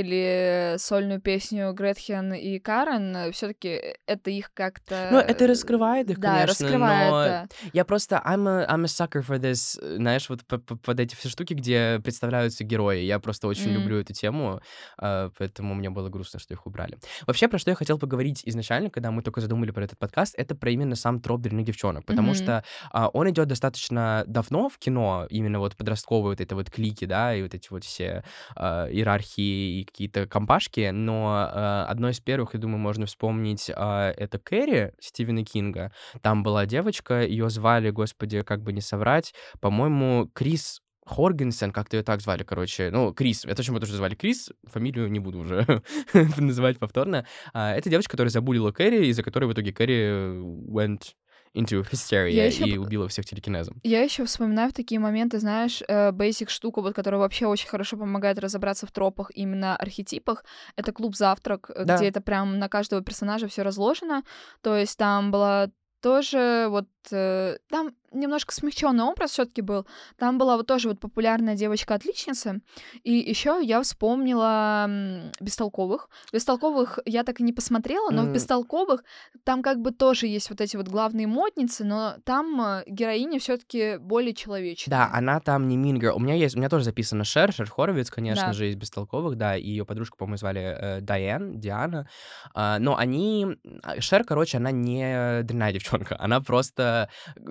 оставили сольную песню Гретхен и Карен, все таки это их как-то... Ну, это раскрывает их, Да, конечно, раскрывает, но да. я просто I'm a, I'm a sucker for this, э, знаешь, вот по- по- под эти все штуки, где представляются герои. Я просто очень М. люблю эту тему, а, поэтому мне было грустно, что их убрали. Вообще, про что я хотел поговорить изначально, когда мы только задумали про этот подкаст, это про именно сам троп дрянных девчонок, потому Мгм. что а, он идет достаточно давно в кино, именно вот подростковые вот это вот клики, да, и вот эти вот все а, иерархии и какие-то компашки, но а, одно из первых, я думаю, можно вспомнить, а, это Кэрри Стивена Кинга. Там была девочка, ее звали, господи, как бы не соврать, по-моему, Крис Хоргенсен, как-то ее так звали, короче. Ну, Крис. Я точно помню, что звали Крис. Фамилию не буду уже [laughs] называть повторно. А, это девочка, которая забулила Кэрри, из-за которой в итоге Кэрри went into hysteria Я ещё и убила всех телекинезом. Я еще вспоминаю в такие моменты, знаешь, э, basic штуку, вот, которая вообще очень хорошо помогает разобраться в тропах, именно архетипах. Это клуб завтрак, э, Да. где это прям на каждого персонажа все разложено. То есть там была тоже вот э, там немножко смягченный образ все-таки был. Там была вот тоже вот популярная девочка-отличница. И еще я вспомнила бестолковых. Бестолковых я так и не посмотрела, но в М. бестолковых там как бы тоже есть вот эти вот главные модницы, но там э, героиня все-таки более человечная. Да, она там не Мингер. У меня есть, у меня тоже записано Шер, Шер Хоровиц, конечно Да. же, из бестолковых, да, и ее подружку, по-моему, звали э, Дайан, Диана. А, но они... а, Шер, короче, она не дрянная девчонка, она просто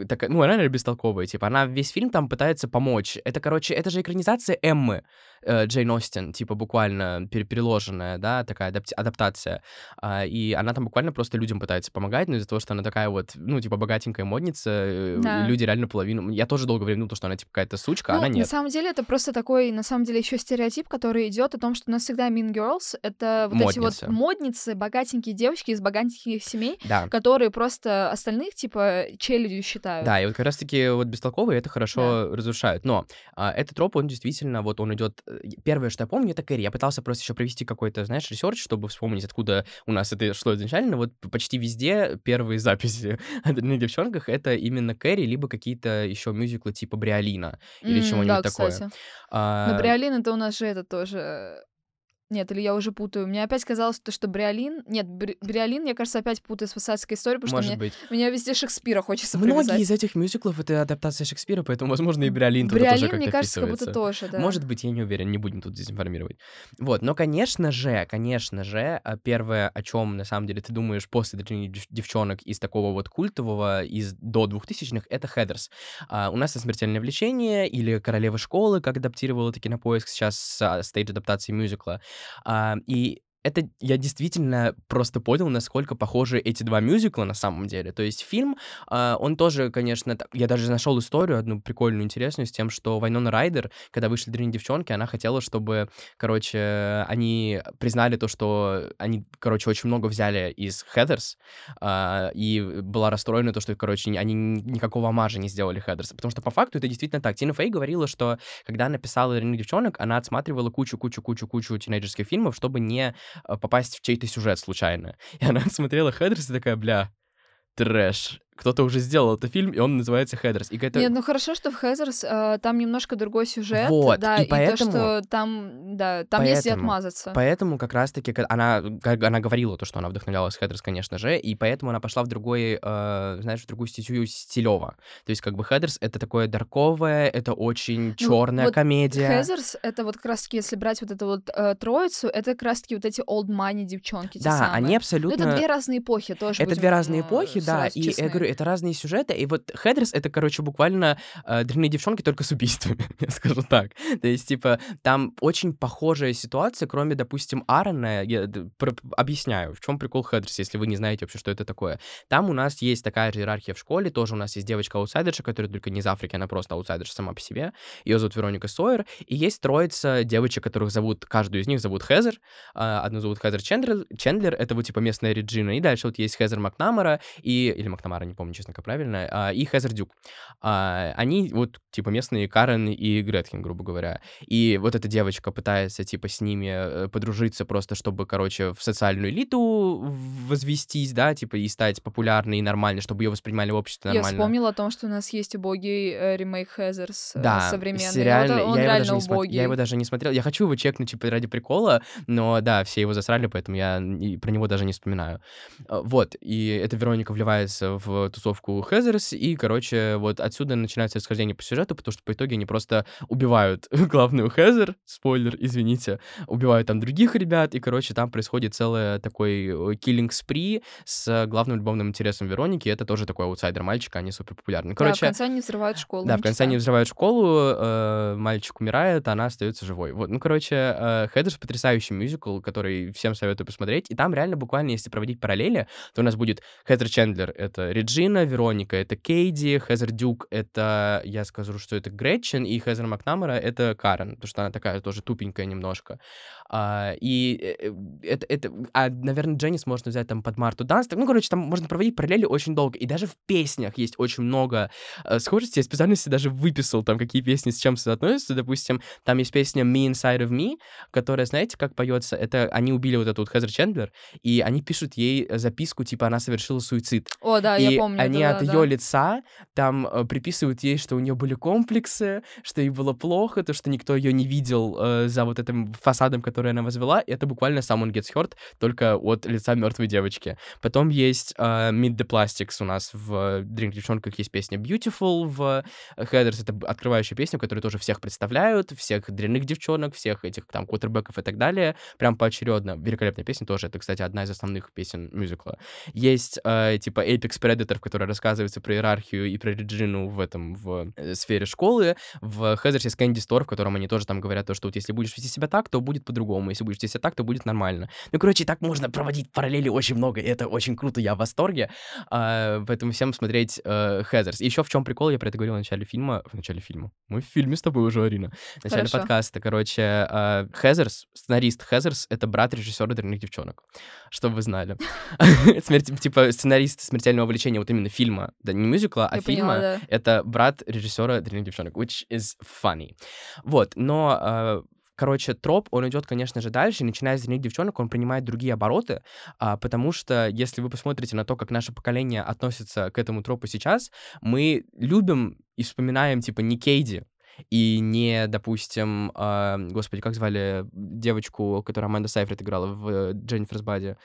такая, ну, она реально бестолковая, типа, она весь фильм там пытается помочь. Это, короче, это же экранизация Эммы э, Джейн Остин, типа, буквально пере- переложенная, да, такая адапти- адаптация. А, и она там буквально просто людям пытается помогать, но из-за того, что она такая вот, ну, типа, богатенькая модница, э, Да. люди реально половину... Я тоже долго время думал, что она, типа, какая-то сучка, а Ну, она на нет. самом деле это просто такой, на самом деле, еще стереотип, который идет о том, что у нас всегда mean girls это вот эти Модницы. вот модницы, богатенькие девочки из богатеньких семей, Да. которые просто остальных типа челюдью считают. Да, и вот как раз-таки вот бестолковые это хорошо разрушают. Но а, этот троп, он действительно, вот он идет... Первое, что я помню, это Кэрри. Я пытался просто еще провести какой-то, знаешь, research, чтобы вспомнить, откуда у нас это шло изначально. Вот почти везде первые записи [laughs] дрянных девчонках это именно Кэрри, либо какие-то еще мюзиклы типа Бриолина или М, чего-нибудь да, такое. кстати. А, Но Бриолин это у нас же это тоже... Нет, или я уже путаю. Мне опять казалось, то, что Бриолин... Нет, Бри- Бриолин, я, кажется, опять путаю с Вестсайдской историей, потому Может что мне, быть. меня везде Шекспира хочется Многие привязать. из этих мюзиклов это адаптация Шекспира, поэтому, возможно, и Бриолин туда тоже Бриолин, как-то мне кажется, как будто тоже, да. Может быть, я не уверен, не будем тут дезинформировать. Вот, но, конечно же, конечно же, а, первое, о чем на самом деле ты думаешь после «Дрянных дев- девчонок» из такого вот культового, из до 2000-х, это Хедерс. А, у нас это «Смертельное влечение» или «Королева школы», как адаптировала таки на поиск сейчас стейдж-адаптации мюзикла. А, и это я действительно просто понял, насколько похожи эти два мюзикла на самом деле. То есть фильм, а, он тоже, конечно, я даже нашел историю одну прикольную, интересную, с тем, что Вайнона Райдер, когда вышли «Дрянные девчонки», она хотела, чтобы, короче, они признали то, что они, короче, очень много взяли из Хедерс, а, и была расстроена то, что, короче, они ни- никакого амажа не сделали Хедерса. Потому что по факту это действительно так. Тина Фей говорила, что когда она писала «Дрянных девчонок», она отсматривала кучу-кучу-кучу-кучу тинейджерских фильмов, чтобы не попасть в чей-то сюжет случайно. [laughs] И она смотрела Хедерс и такая, бля, трэш. Кто-то уже сделал этот фильм, и он называется Хедерс. И это... Нет, ну хорошо, что в Хедерс э, там немножко другой сюжет, Вот, да, и и, поэтому- то, что там, да, там есть и Поэтому- отмазаться. Поэтому как раз-таки она, как она говорила то, что она вдохновлялась Хедерс, конечно же, и поэтому она пошла в другой, э, знаешь, в другую стезю стилево. То есть как бы Хедерс это такое дарковое, это очень черная вот комедия. Хезерс, это вот как раз-таки, если брать вот эту вот э, троицу, это как раз-таки вот эти old money девчонки, Да, они Ну, абсолютно... это две разные эпохи тоже. Это будем, две разные э, эпохи, да, сразу и я. Говорю, это разные сюжеты, и вот Хедрес это, короче, буквально э, дрянные девчонки только с убийствами, [laughs] я скажу так. То есть, типа, там очень похожая ситуация, кроме, допустим, Аарона, я объясняю, в чем прикол Хедрес, если вы не знаете вообще, что это такое. Там у нас есть такая же иерархия в школе, тоже у нас есть девочка-аутсайдерша, которая только не из Африки, она просто аутсайдерша сама по себе, ее зовут Вероника Сойер, и есть троица девочек, которых зовут, каждую из них зовут Хезер, а, одну зовут Хезер Чендлер, Чендлер, это вот типа местная Реджина, и дальше вот есть Хезер Макнамара, и, или Макнамара, не помню, честно, как правильно, а, и Хезер Дюк. А, они вот типа местные Карен и Гретхен, грубо говоря. И вот эта девочка пытается типа с ними э, подружиться просто, чтобы, короче, в социальную элиту возвестись, да, типа и стать популярной и нормальной, чтобы ее воспринимали в обществе Я нормально. вспомнила о том, что у нас есть убогий э, ремейк Хезерс э, Да, современный. сериально, Вот он я, его реально даже не смотр- убогий. я его даже не смотрел. Я хочу его чекнуть, типа, ради прикола, но да, все его засрали, поэтому я про него даже не вспоминаю. Вот, и эта Вероника вливается в тусовку Хезерс, и, короче, вот отсюда начинается расхождение по сюжету, потому что по итоге они просто убивают [laughs] главную Хезер, спойлер, извините, убивают там других ребят, и, короче, там происходит целый такой киллинг спри с главным любовным интересом Вероники, это тоже такой аутсайдер мальчика, они супер популярны. Да, в Короче, конце они взрывают школу. да, в конце они взрывают школу, э, мальчик умирает, она остается живой. Вот, ну, короче, э, Хедерс потрясающий мюзикл, который всем советую посмотреть. И там реально буквально, если проводить параллели, то у нас будет Хезер Чендлер — это Реджина, Вероника — это Кейди, Хезер Дюк — это, я скажу, что это Гретчен, и Хезер Макнамара — это Карен, потому что она такая тоже тупенькая немножко. А, и э, э, это, это, а, наверное, Дженнис можно взять там под Марту Данс. Ну, короче, там можно проводить параллели очень долго. И даже в песнях есть очень много э, схожести. Я специально себе даже выписал там, какие песни с чем соотносятся. Допустим, там есть песня Me Inside of Me, которая, знаете, как поется? Это они убили вот эту вот Хезер Чендлер, и они пишут ей записку, типа, она совершила суицид. О, да, и я помню. они да, от да, ее да. лица там э, приписывают ей, что у нее были комплексы, что ей было плохо, то, что никто ее не видел э, за вот этим фасадом, который она возвела. Это буквально Someone Gets Hurt, только от лица мертвой девочки. Потом есть э, Meet the Plastics у нас в Drink девчонках есть песня Beautiful, в Headers это открывающая песня, которую тоже всех представляют, всех дрянных девчонок, всех этих там квотербеков и так далее, прям поочередно. Великолепная песня тоже, это, кстати, одна из основных песен мюзикла. Есть э, типа Apex Predator, в которой рассказывается про иерархию и про Реджину в этом, в э, сфере школы. В Heathers есть Candy Store, в котором они тоже там говорят то, что вот если будешь вести себя так, то будет по-другому, если будешь себя так, то будет нормально. Ну, короче, так можно проводить параллели очень много, и это очень круто, я в восторге. А, поэтому всем смотреть э, Heathers. И еще в чем прикол, я про это говорил в начале фильма, в начале фильма, мы в фильме с тобой уже, Арина, в начале Хорошо. подкаста, короче, э, Heathers, сценарист Heathers, это брат режиссера «Дрянных девчонок», чтобы вы знали. [laughs] [laughs] Типа сценарист «Смертельного влечения», вот именно фильма, да, не мюзикла, а фильма, это брат режиссера «Дрянных девчонок», which is funny. Вот, но э, Короче, троп, он идет, конечно же, дальше, и начиная с «Дрянных девчонок», он принимает другие обороты, а, потому что, если вы посмотрите на то, как наше поколение относится к этому тропу сейчас, мы любим и вспоминаем, типа, не Кейди, и не, допустим, а, господи, как звали девочку, которую Аманда Сайфред играла в э, Дженниферс Бади?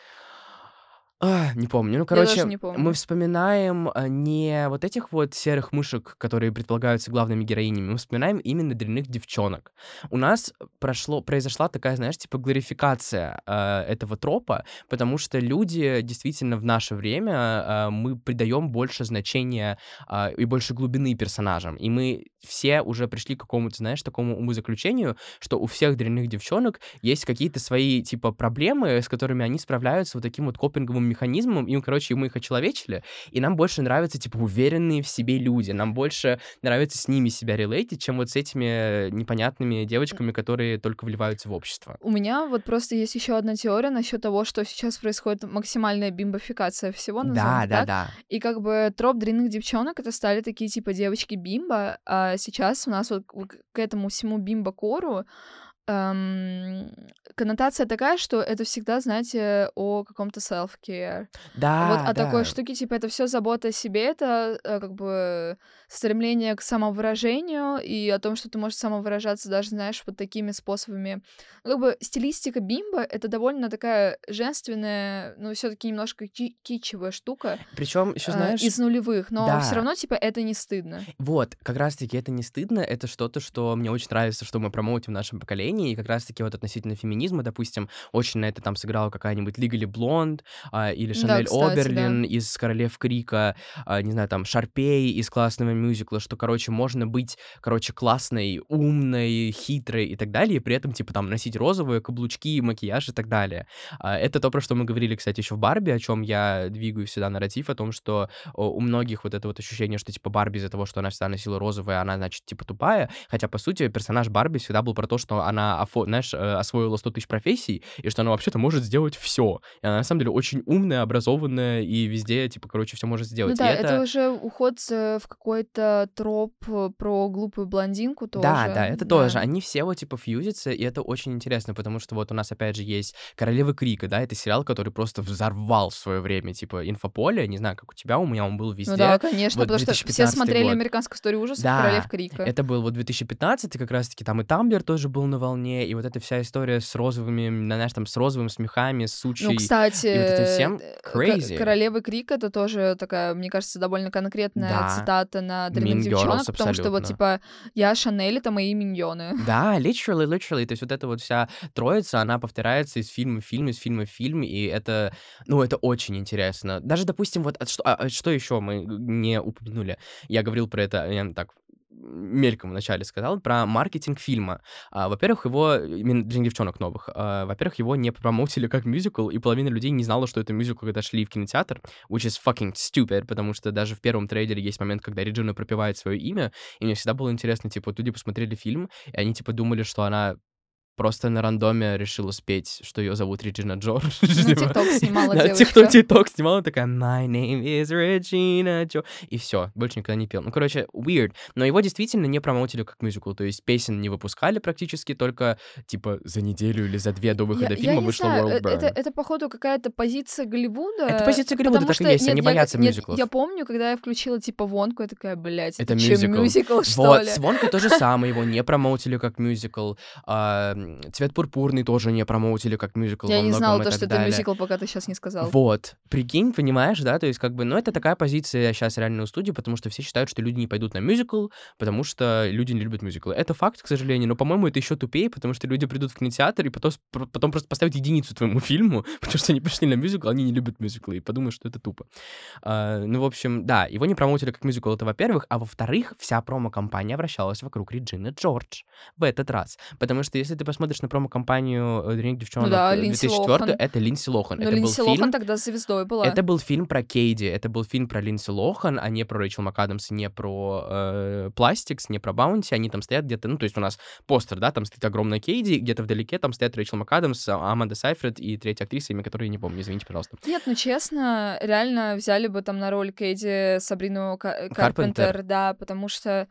А, не помню. Ну, короче, не помню. мы вспоминаем а, не вот этих вот серых мышек, которые предполагаются главными героинями, мы вспоминаем именно дрянных девчонок. У нас прошло, произошла такая, знаешь, типа глорификация а, этого тропа, потому что люди действительно в наше время а, мы придаем больше значения а, и больше глубины персонажам. И мы все уже пришли к какому-то, знаешь, такому умозаключению, что у всех дрянных девчонок есть какие-то свои, типа, проблемы, с которыми они справляются вот таким вот копинговым механизмом, и, короче, мы их очеловечили, и нам больше нравятся, типа, уверенные в себе люди, нам больше нравится с ними себя релейтить, чем вот с этими непонятными девочками, которые только вливаются в общество. У меня вот просто есть еще одна теория насчет того, что сейчас происходит максимальная бимбофикация всего, Да, да, так. да. И как бы троп дрянных девчонок это стали такие типа девочки бимба, а сейчас у нас вот к к этому всему бимба-кору эм, коннотация такая, что это всегда, знаете, о каком-то self-care. Да, Вот о такой да. штуке, типа, это все забота о себе, это э, как бы стремление к самовыражению и о том, что ты можешь самовыражаться даже, знаешь, вот такими способами. Ну, как бы стилистика бимба — это довольно такая женственная, ну, все таки немножко ки- кичевая штука Причем еще э, знаешь, из нулевых, но да. все равно, типа, это не стыдно. Вот, как раз-таки это не стыдно, это что-то, что мне очень нравится, что мы промоутим в нашем поколении, и как раз-таки вот относительно феминизма, допустим, очень на это там сыграла какая-нибудь Legally Blonde а, или Да, Шанель кстати, да. Оберлин из «Королев Крика», а, не знаю, там, Шарпей из классного мюзикла, что, короче, можно быть, короче, классной, умной, хитрой и так далее, и при этом, типа, там, носить розовые каблучки, макияж и так далее. А, Это то, про что мы говорили, кстати, еще в Барби, о чем я двигаю всегда нарратив, о том, что у многих вот это вот ощущение, что, типа, Барби из-за того, что она всегда носила розовое, она, значит, типа, тупая, хотя, по сути, персонаж Барби всегда был про то, что она, знаешь, э, освоила 100 тысяч профессий, и что она вообще-то может сделать все. И она, на самом деле, очень умная, образованная, и везде, типа, короче, все может Ну сделать. И да, это уже уход э, в какой-то троп э, про глупую блондинку тоже. Да, да, это тоже. да. Они все вот типа фьюзятся, и это очень интересно, потому что вот у нас опять же есть Королева Крика, да, это сериал, который просто взорвал в свое время, типа, инфополе, не знаю, как у тебя, у меня он был везде. Ну да, конечно, Вот потому что все 2015 смотрели год. американскую историю ужасов Да, Королев Крика. Это был вот 2015, и как раз-таки там и Тамблер тоже был на волне, и вот эта вся история с розовыми, знаешь, там с розовыми смехами, с сучей. Ну, кстати, и вот этим всем э, crazy. Ко- Королевы Крика это тоже такая, мне кажется, довольно конкретная Да. цитата на дрянных девчонок, потому что вот типа я Шанель, это мои миньоны. [laughs] Да, literally, literally. То есть вот эта вот вся троица, она повторяется из фильма в фильм, из фильма в фильм, и это, ну, это очень интересно. Даже, допустим, вот а что, а что еще мы не упомянули? Я говорил про это, я так мельком вначале сказал, про маркетинг фильма. А, во-первых, его, именно для девчонок новых, а, во-первых, его не промоутили как мюзикл, и половина людей не знала, что это мюзикл, когда шли в кинотеатр, which is fucking stupid, потому что даже в первом трейлере есть момент, когда Реджина пропевает свое имя, и мне всегда было интересно, типа, люди посмотрели фильм, и они, типа, думали, что она просто на рандоме решила спеть, что ее зовут Реджина Джордж. [laughs] Ну, типа. ТикТок снимала девочка. TikTok снимала, такая My name is Regina Джо. И все, больше никогда не пел. Ну, короче, weird. Но его действительно не промоутили как мюзикл, то есть песен не выпускали практически, только, типа, за неделю или за две до выхода Я, фильма я не вышла знаю, World э- это, Burn. это, походу, какая-то позиция Голливуда. Это позиция Голливуда, так и что, есть, они нет, я- боятся нет, мюзиклов. Я помню, когда я включила, типа, Вонку, я такая, блядь, Это это, мюзикл. мюзикл, что Вот, ли? Свонка то же самое, его не промоутили как мюзикл. А, Цвет пурпурный тоже не промоутили как мюзикл Я не знала то, что это далее. мюзикл, пока ты сейчас не сказал. Вот. Прикинь, понимаешь, да? То есть, как бы, ну, это такая позиция сейчас реально у студии, потому что все считают, что люди не пойдут на мюзикл, потому что люди не любят мюзиклы. Это факт, к сожалению, но, по-моему, это еще тупее, потому что люди придут в кинотеатр и потом, потом просто поставят единицу твоему [laughs] фильму, потому что они пришли на мюзикл, они не любят мюзиклы, и подумают, что это тупо. А, ну, в общем, да, его не промоутили как мюзикл, это во-первых, а во-вторых, вся промо-кампания вращалась вокруг Реджины Джордж в этот раз. Потому что если ты посмотришь на промо-кампанию э, «Дрянных девчонок» да, э, Линдси 2004 Лохан. это Линдси Лохан. Но это Линдси был Лохан фильм, тогда звездой была. это был фильм про Кейди, это был фильм про Линдси Лохан, а не про Рэйчел МакАдамс, не про э, Plastics, не про Баунти, они там стоят где-то, ну, то есть у нас постер, да, там стоит огромная Кейди, где-то вдалеке там стоят Рэйчел МакАдамс, а- Аманда Сайфред и третья актриса, имя которой я не помню, извините, пожалуйста. Нет, ну честно, реально взяли бы там на роль Кейди Сабрину Ка- Карпентер. Карпентер, да, потому что,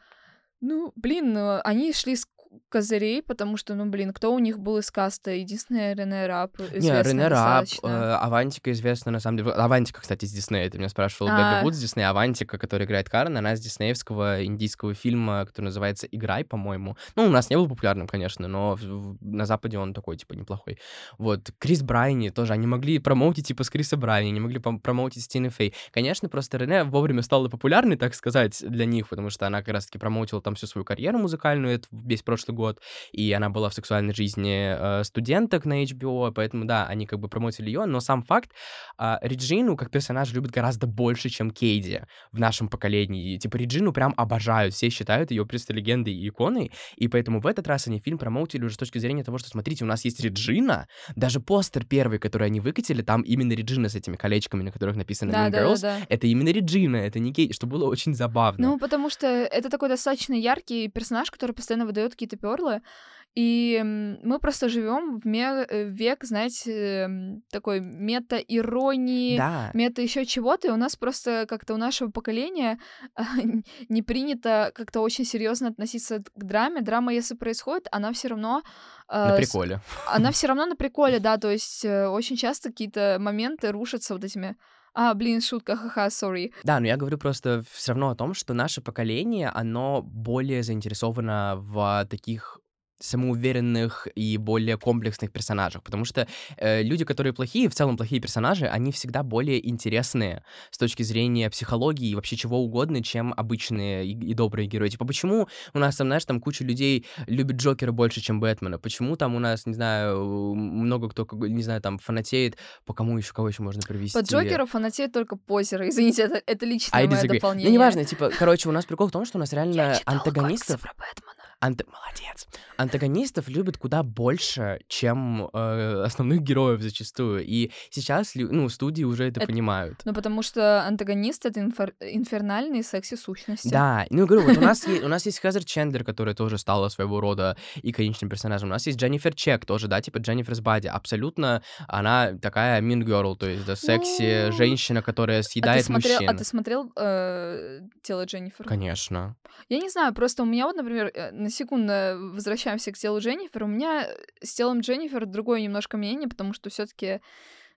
ну, блин, ну, они шли с козырей, потому что, ну, блин, кто у них был из каста? Единственная Рене Рап, Не, Рене Рап, э, Авантика известна, на самом деле. Авантика, кстати, с Диснея. Ты меня спрашивал, А. Бэби Вуд с Диснея. Авантика, которая играет Карен, она с диснеевского индийского фильма, который называется «Играй», по-моему. Ну, у нас не был популярным, конечно, но на Западе он такой, типа, неплохой. Вот. Крис Брайни тоже. Они могли промоутить, типа, с Криса Брайни, не могли промоутить с Тиной Фей. Конечно, просто Рене вовремя стала популярной, так сказать, для них, потому что она как раз-таки промоутила там всю свою карьеру музыкальную это весь прошлый год, и она была в сексуальной жизни э, студенток на HBO, поэтому, да, они как бы промотили ее, но сам факт, а, Реджину как персонаж любят гораздо больше, чем Кейди в нашем поколении. И, типа, Реджину прям обожают, все считают ее просто легендой и иконой, и поэтому в этот раз они фильм промоутили уже с точки зрения того, что, смотрите, у нас есть Реджина, даже постер первый, который они выкатили, там именно Реджина с этими колечками, на которых написано да, Mean да, да, Girls, да. это именно Реджина, это не Кейди, что было очень забавно. Ну, потому что это такой достаточно яркий персонаж, который постоянно выдает какие-то перлы. И м, мы просто живем в э, век, знаете, такой мета-иронии, Да, мета еще чего-то, и у нас просто как-то у нашего поколения [laughs] не принято как-то очень серьезно относиться к драме. Драма, если происходит, она все равно на с- приколе. она все [laughs] равно на приколе, да, то есть э, очень часто какие-то моменты рушатся вот этими а, блин, шутка, ха-ха, сори. Да, но я говорю просто все равно о том, что наше поколение, оно более заинтересовано в таких самоуверенных и более комплексных персонажах, потому что э, люди, которые плохие, в целом плохие персонажи, они всегда более интересные с точки зрения психологии и вообще чего угодно, чем обычные и, и добрые герои. Типа, почему у нас там, знаешь, там куча людей любит Джокера больше, чем Бэтмена? Почему там у нас, не знаю, много кто, не знаю, там фанатеет, по кому еще, кого еще можно привести? Под Джокера фанатеют только позеры, извините, это, это личное I мое disagree. дополнение. Ну, неважно, типа, короче, у нас прикол в том, что у нас реально антагонистов... про Бэтмена. Ант- Молодец. Антагонистов любят куда больше, чем э, основных героев зачастую. И сейчас, ну, студии уже это, Это- понимают. Ну, потому что антагонист — это инфер- инфернальные секси-сущности. Да, ну, говорю, вот у нас, есть, [laughs] у нас есть Хезер Чендлер, которая тоже стала своего рода иконичным персонажем. У нас есть Дженнифер Чек тоже, да, типа Дженниферс Бади. Абсолютно она такая mean girl, то есть, да, секси, Ну, женщина, которая А съедает смотрел, мужчин. а ты смотрел э, тело Дженнифер? Конечно. Я не знаю, просто у меня вот, например, э, на секунду возвращаемся к телу Дженнифер. У меня с телом Дженнифер другое немножко мнение, потому что все-таки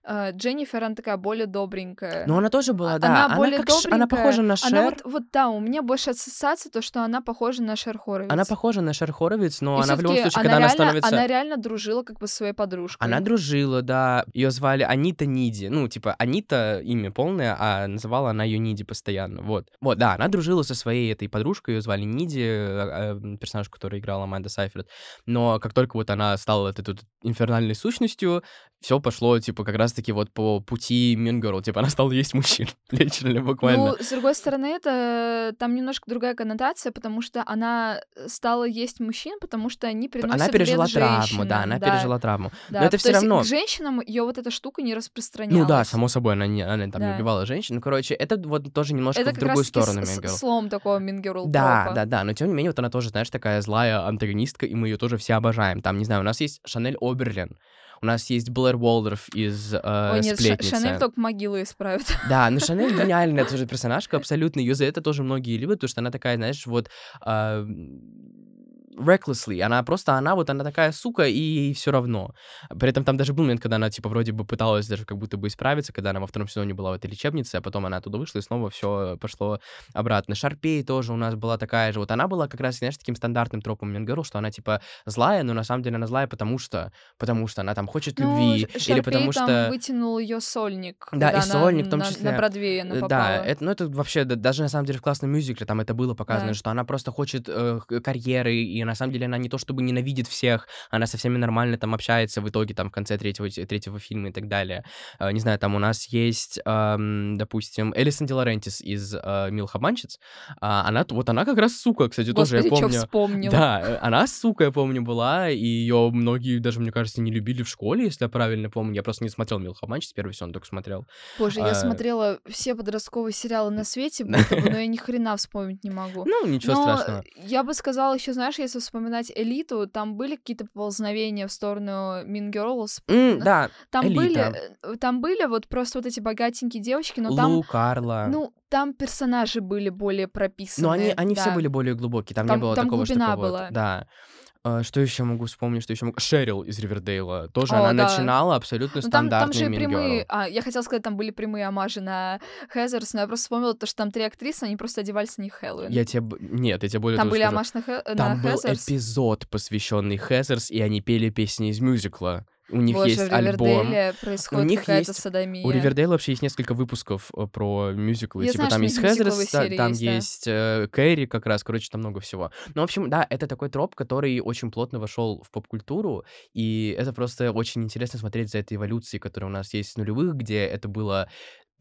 Дженнифер, она такая более добренькая. Но она тоже была, да. она более как Ш- она добренькая. похожа на Шер. Она вот, вот да, у меня больше ассоциация, то, что она похожа на Шер Хоровиц. Она похожа на Шер Хоровиц, но И она в любом случае, когда она реально, становится... Она реально дружила как бы со своей подружкой. Она дружила, да. Ее звали Анита Ниди. Ну, типа, Анита имя полное, а называла она ее Ниди постоянно. Вот. Вот, да, она дружила со своей этой подружкой, ее звали Ниди, э, э, персонаж, который играла Аманда Сайфред. Но как только вот она стала этой тут инфернальной сущностью, все пошло, типа, как раз-таки вот по пути Girl. Типа, она стала есть мужчин. [laughs] Лiterally, буквально. Ну, с другой стороны, это там немножко другая коннотация, потому что она стала есть мужчин, потому что они приносят она пережила вред травму, женщинам, да, она пережила травму. Да, Но это то все равно... к женщинам ее вот эта штука не распространялась. Ну да, само собой, она, не, она там не Да. убивала женщин. Ну, короче, это вот тоже немножко Это в другую сторону с- слом такого Girl Да, тропа. да, да, но тем не менее, вот она тоже, знаешь, такая злая антагонистка, и мы ее тоже все обожаем. Там, не знаю, у нас есть Шанель Оберлин, у нас есть Блэр Уолдорф из э, Ой, нет, «Сплетницы». Шанель только могилу исправит. [laughs] Да, но Шанель [laughs] гениальная тоже персонажка, абсолютно. Ее за это тоже многие любят, потому что она такая, знаешь, вот... а, recklessly. Она просто, она вот, она такая сука, и ей все равно. При этом там даже был момент, когда она, типа, вроде бы пыталась даже как будто бы исправиться, когда она во втором сезоне была в этой лечебнице, а потом она оттуда вышла, и снова все пошло обратно. Шарпей тоже у нас была такая же. Вот она была как раз, знаешь, таким стандартным тропом Менгерл, что она, типа, злая, но на самом деле она злая, потому что, потому что она там хочет Ну, любви, Ш- или Шарпей потому там что... вытянул ее сольник. Да, и сольник в она том на- числе. На Бродвее она попала. Да, это, ну, это вообще, да, даже на самом деле в классном мюзикле там это было показано, Да. что она просто хочет э, карьеры, и на самом деле она не то чтобы ненавидит всех, она со всеми нормально там общается в итоге там в конце третьего, третьего фильма и так далее. Э, не знаю, там у нас есть, допустим, Элисон Де Лорентис из э, «Милых обманщиц», а она, вот она как раз сука, кстати, тоже, Господи, я чё помню. вспомнила. Да, э, она сука, я помню, была, и ее многие даже, мне кажется, не любили в школе, если я правильно помню. Я просто не смотрел «Милых обманщиц», первый сезон только смотрел. Боже, я А, смотрела все подростковые сериалы на свете, будто бы, но [laughs] я ни хрена вспомнить не могу. Ну, ничего Но страшного. я бы сказала еще, знаешь, если вспоминать элиту, там были какие-то поползновения в сторону Mean Girls. М, да, Там элита. были, э, там были вот просто вот эти богатенькие девочки, но там, Лу, Карла. ну, там персонажи были более прописаны. Но они, они все да. были более глубокие, там, Там- не было там такого, что такого вот. была. Да. А, Что еще могу вспомнить, что еще могу... Шерил из Ривердейла. Тоже О, она да. начинала абсолютно Ну, там, там стандартный же и Mean прямые... А, я хотела сказать, там были прямые амажи на Хезерс, но я просто вспомнила то, что там три актрисы, они просто одевались на них Хэллоуин. Я тебе... Нет, я тебе более Там были скажу. амаш на, Хэ- на Там был Хезерс. эпизод, посвященный Хезерс, и они пели песни из мюзикла. У них Боже, есть альбом. Происходит них есть- садомия. У Ривердейла вообще есть несколько выпусков э, про мюзиклы. Я типа знаю, там у есть Хезерс, та- там есть, да. есть э, Кэрри как раз, короче, там много всего. Ну, в общем, да, это такой троп, который очень плотно вошел в поп-культуру, и это просто очень интересно смотреть за этой эволюцией, которая у нас есть с нулевых, где это было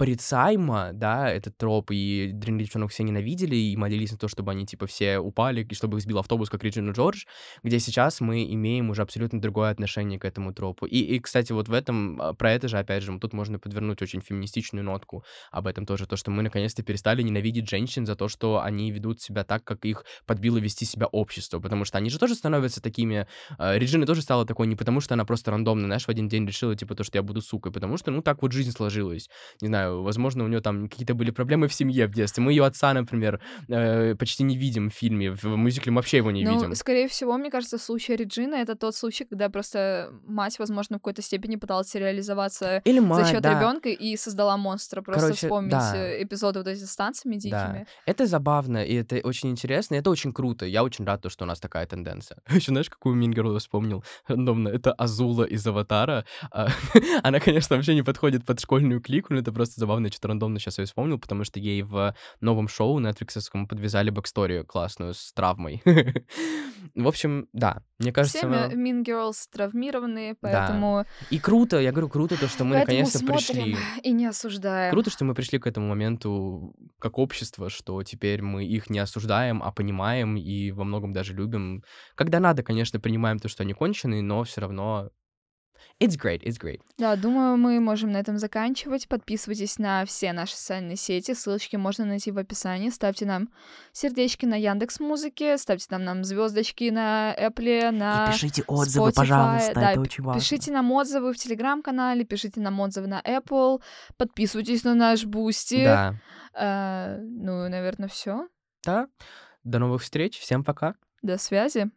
порицаемо, да, этот троп, и дрянных все ненавидели и молились на то, чтобы они, типа, все упали, и чтобы их сбил автобус, как Реджину Джордж, где сейчас мы имеем уже абсолютно другое отношение к этому тропу. И, и кстати, вот в этом, а, про это же, опять же, тут можно подвернуть очень феминистичную нотку об этом тоже, то, что мы наконец-то перестали ненавидеть женщин за то, что они ведут себя так, как их подбило вести себя общество, потому что они же тоже становятся такими... Э, Реджина тоже стала такой не потому, что она просто рандомно, знаешь, в один день решила, типа, то, что я буду сукой, потому что, ну, так вот жизнь сложилась. Не знаю, возможно, у нее там какие-то были проблемы в семье в детстве. Мы ее отца, например, э, почти не видим в фильме, в мюзикле мы вообще его не ну, видим. скорее всего, мне кажется, случай Реджины — это тот случай, когда просто мать, возможно, в какой-то степени пыталась реализоваться Или мать, за счет да. ребенка и создала монстра. Просто Короче, вспомнить да. э, эпизоды вот эти с танцами Да, дикими. это забавно, и это очень интересно, и это очень круто. Я очень рад, то, что у нас такая тенденция. [laughs] Еще знаешь, какую Мингерл вспомнил? Рандомно. Это Азула из Аватара. А, [laughs] Она, конечно, вообще не подходит под школьную клику, но это просто забавно, я что-то рандомно сейчас ее вспомнил, потому что ей в новом шоу нетфликсовском подвязали бэксторию классную с травмой. [laughs] В общем, да, мне кажется... Все Mean Girls травмированы, поэтому, И круто, я говорю, круто то, что мы наконец-то пришли. и не осуждаем. Круто, что мы пришли к этому моменту как общество, что теперь мы их не осуждаем, а понимаем и во многом даже любим. Когда надо, конечно, принимаем то, что они конченые, но все равно It's great, it's great. Да, думаю, мы можем на этом заканчивать. Подписывайтесь на все наши социальные сети, ссылочки можно найти в описании. Ставьте нам сердечки на Яндекс Музыке, ставьте нам, нам звездочки на Apple, на И пишите отзывы, Spotify. пожалуйста, Да, это очень важно. Пишите нам отзывы в Телеграм-канале, пишите нам отзывы на Apple, подписывайтесь на наш Бусти. Да. Э, ну, наверное, все. Да. До новых встреч. Всем пока. До связи.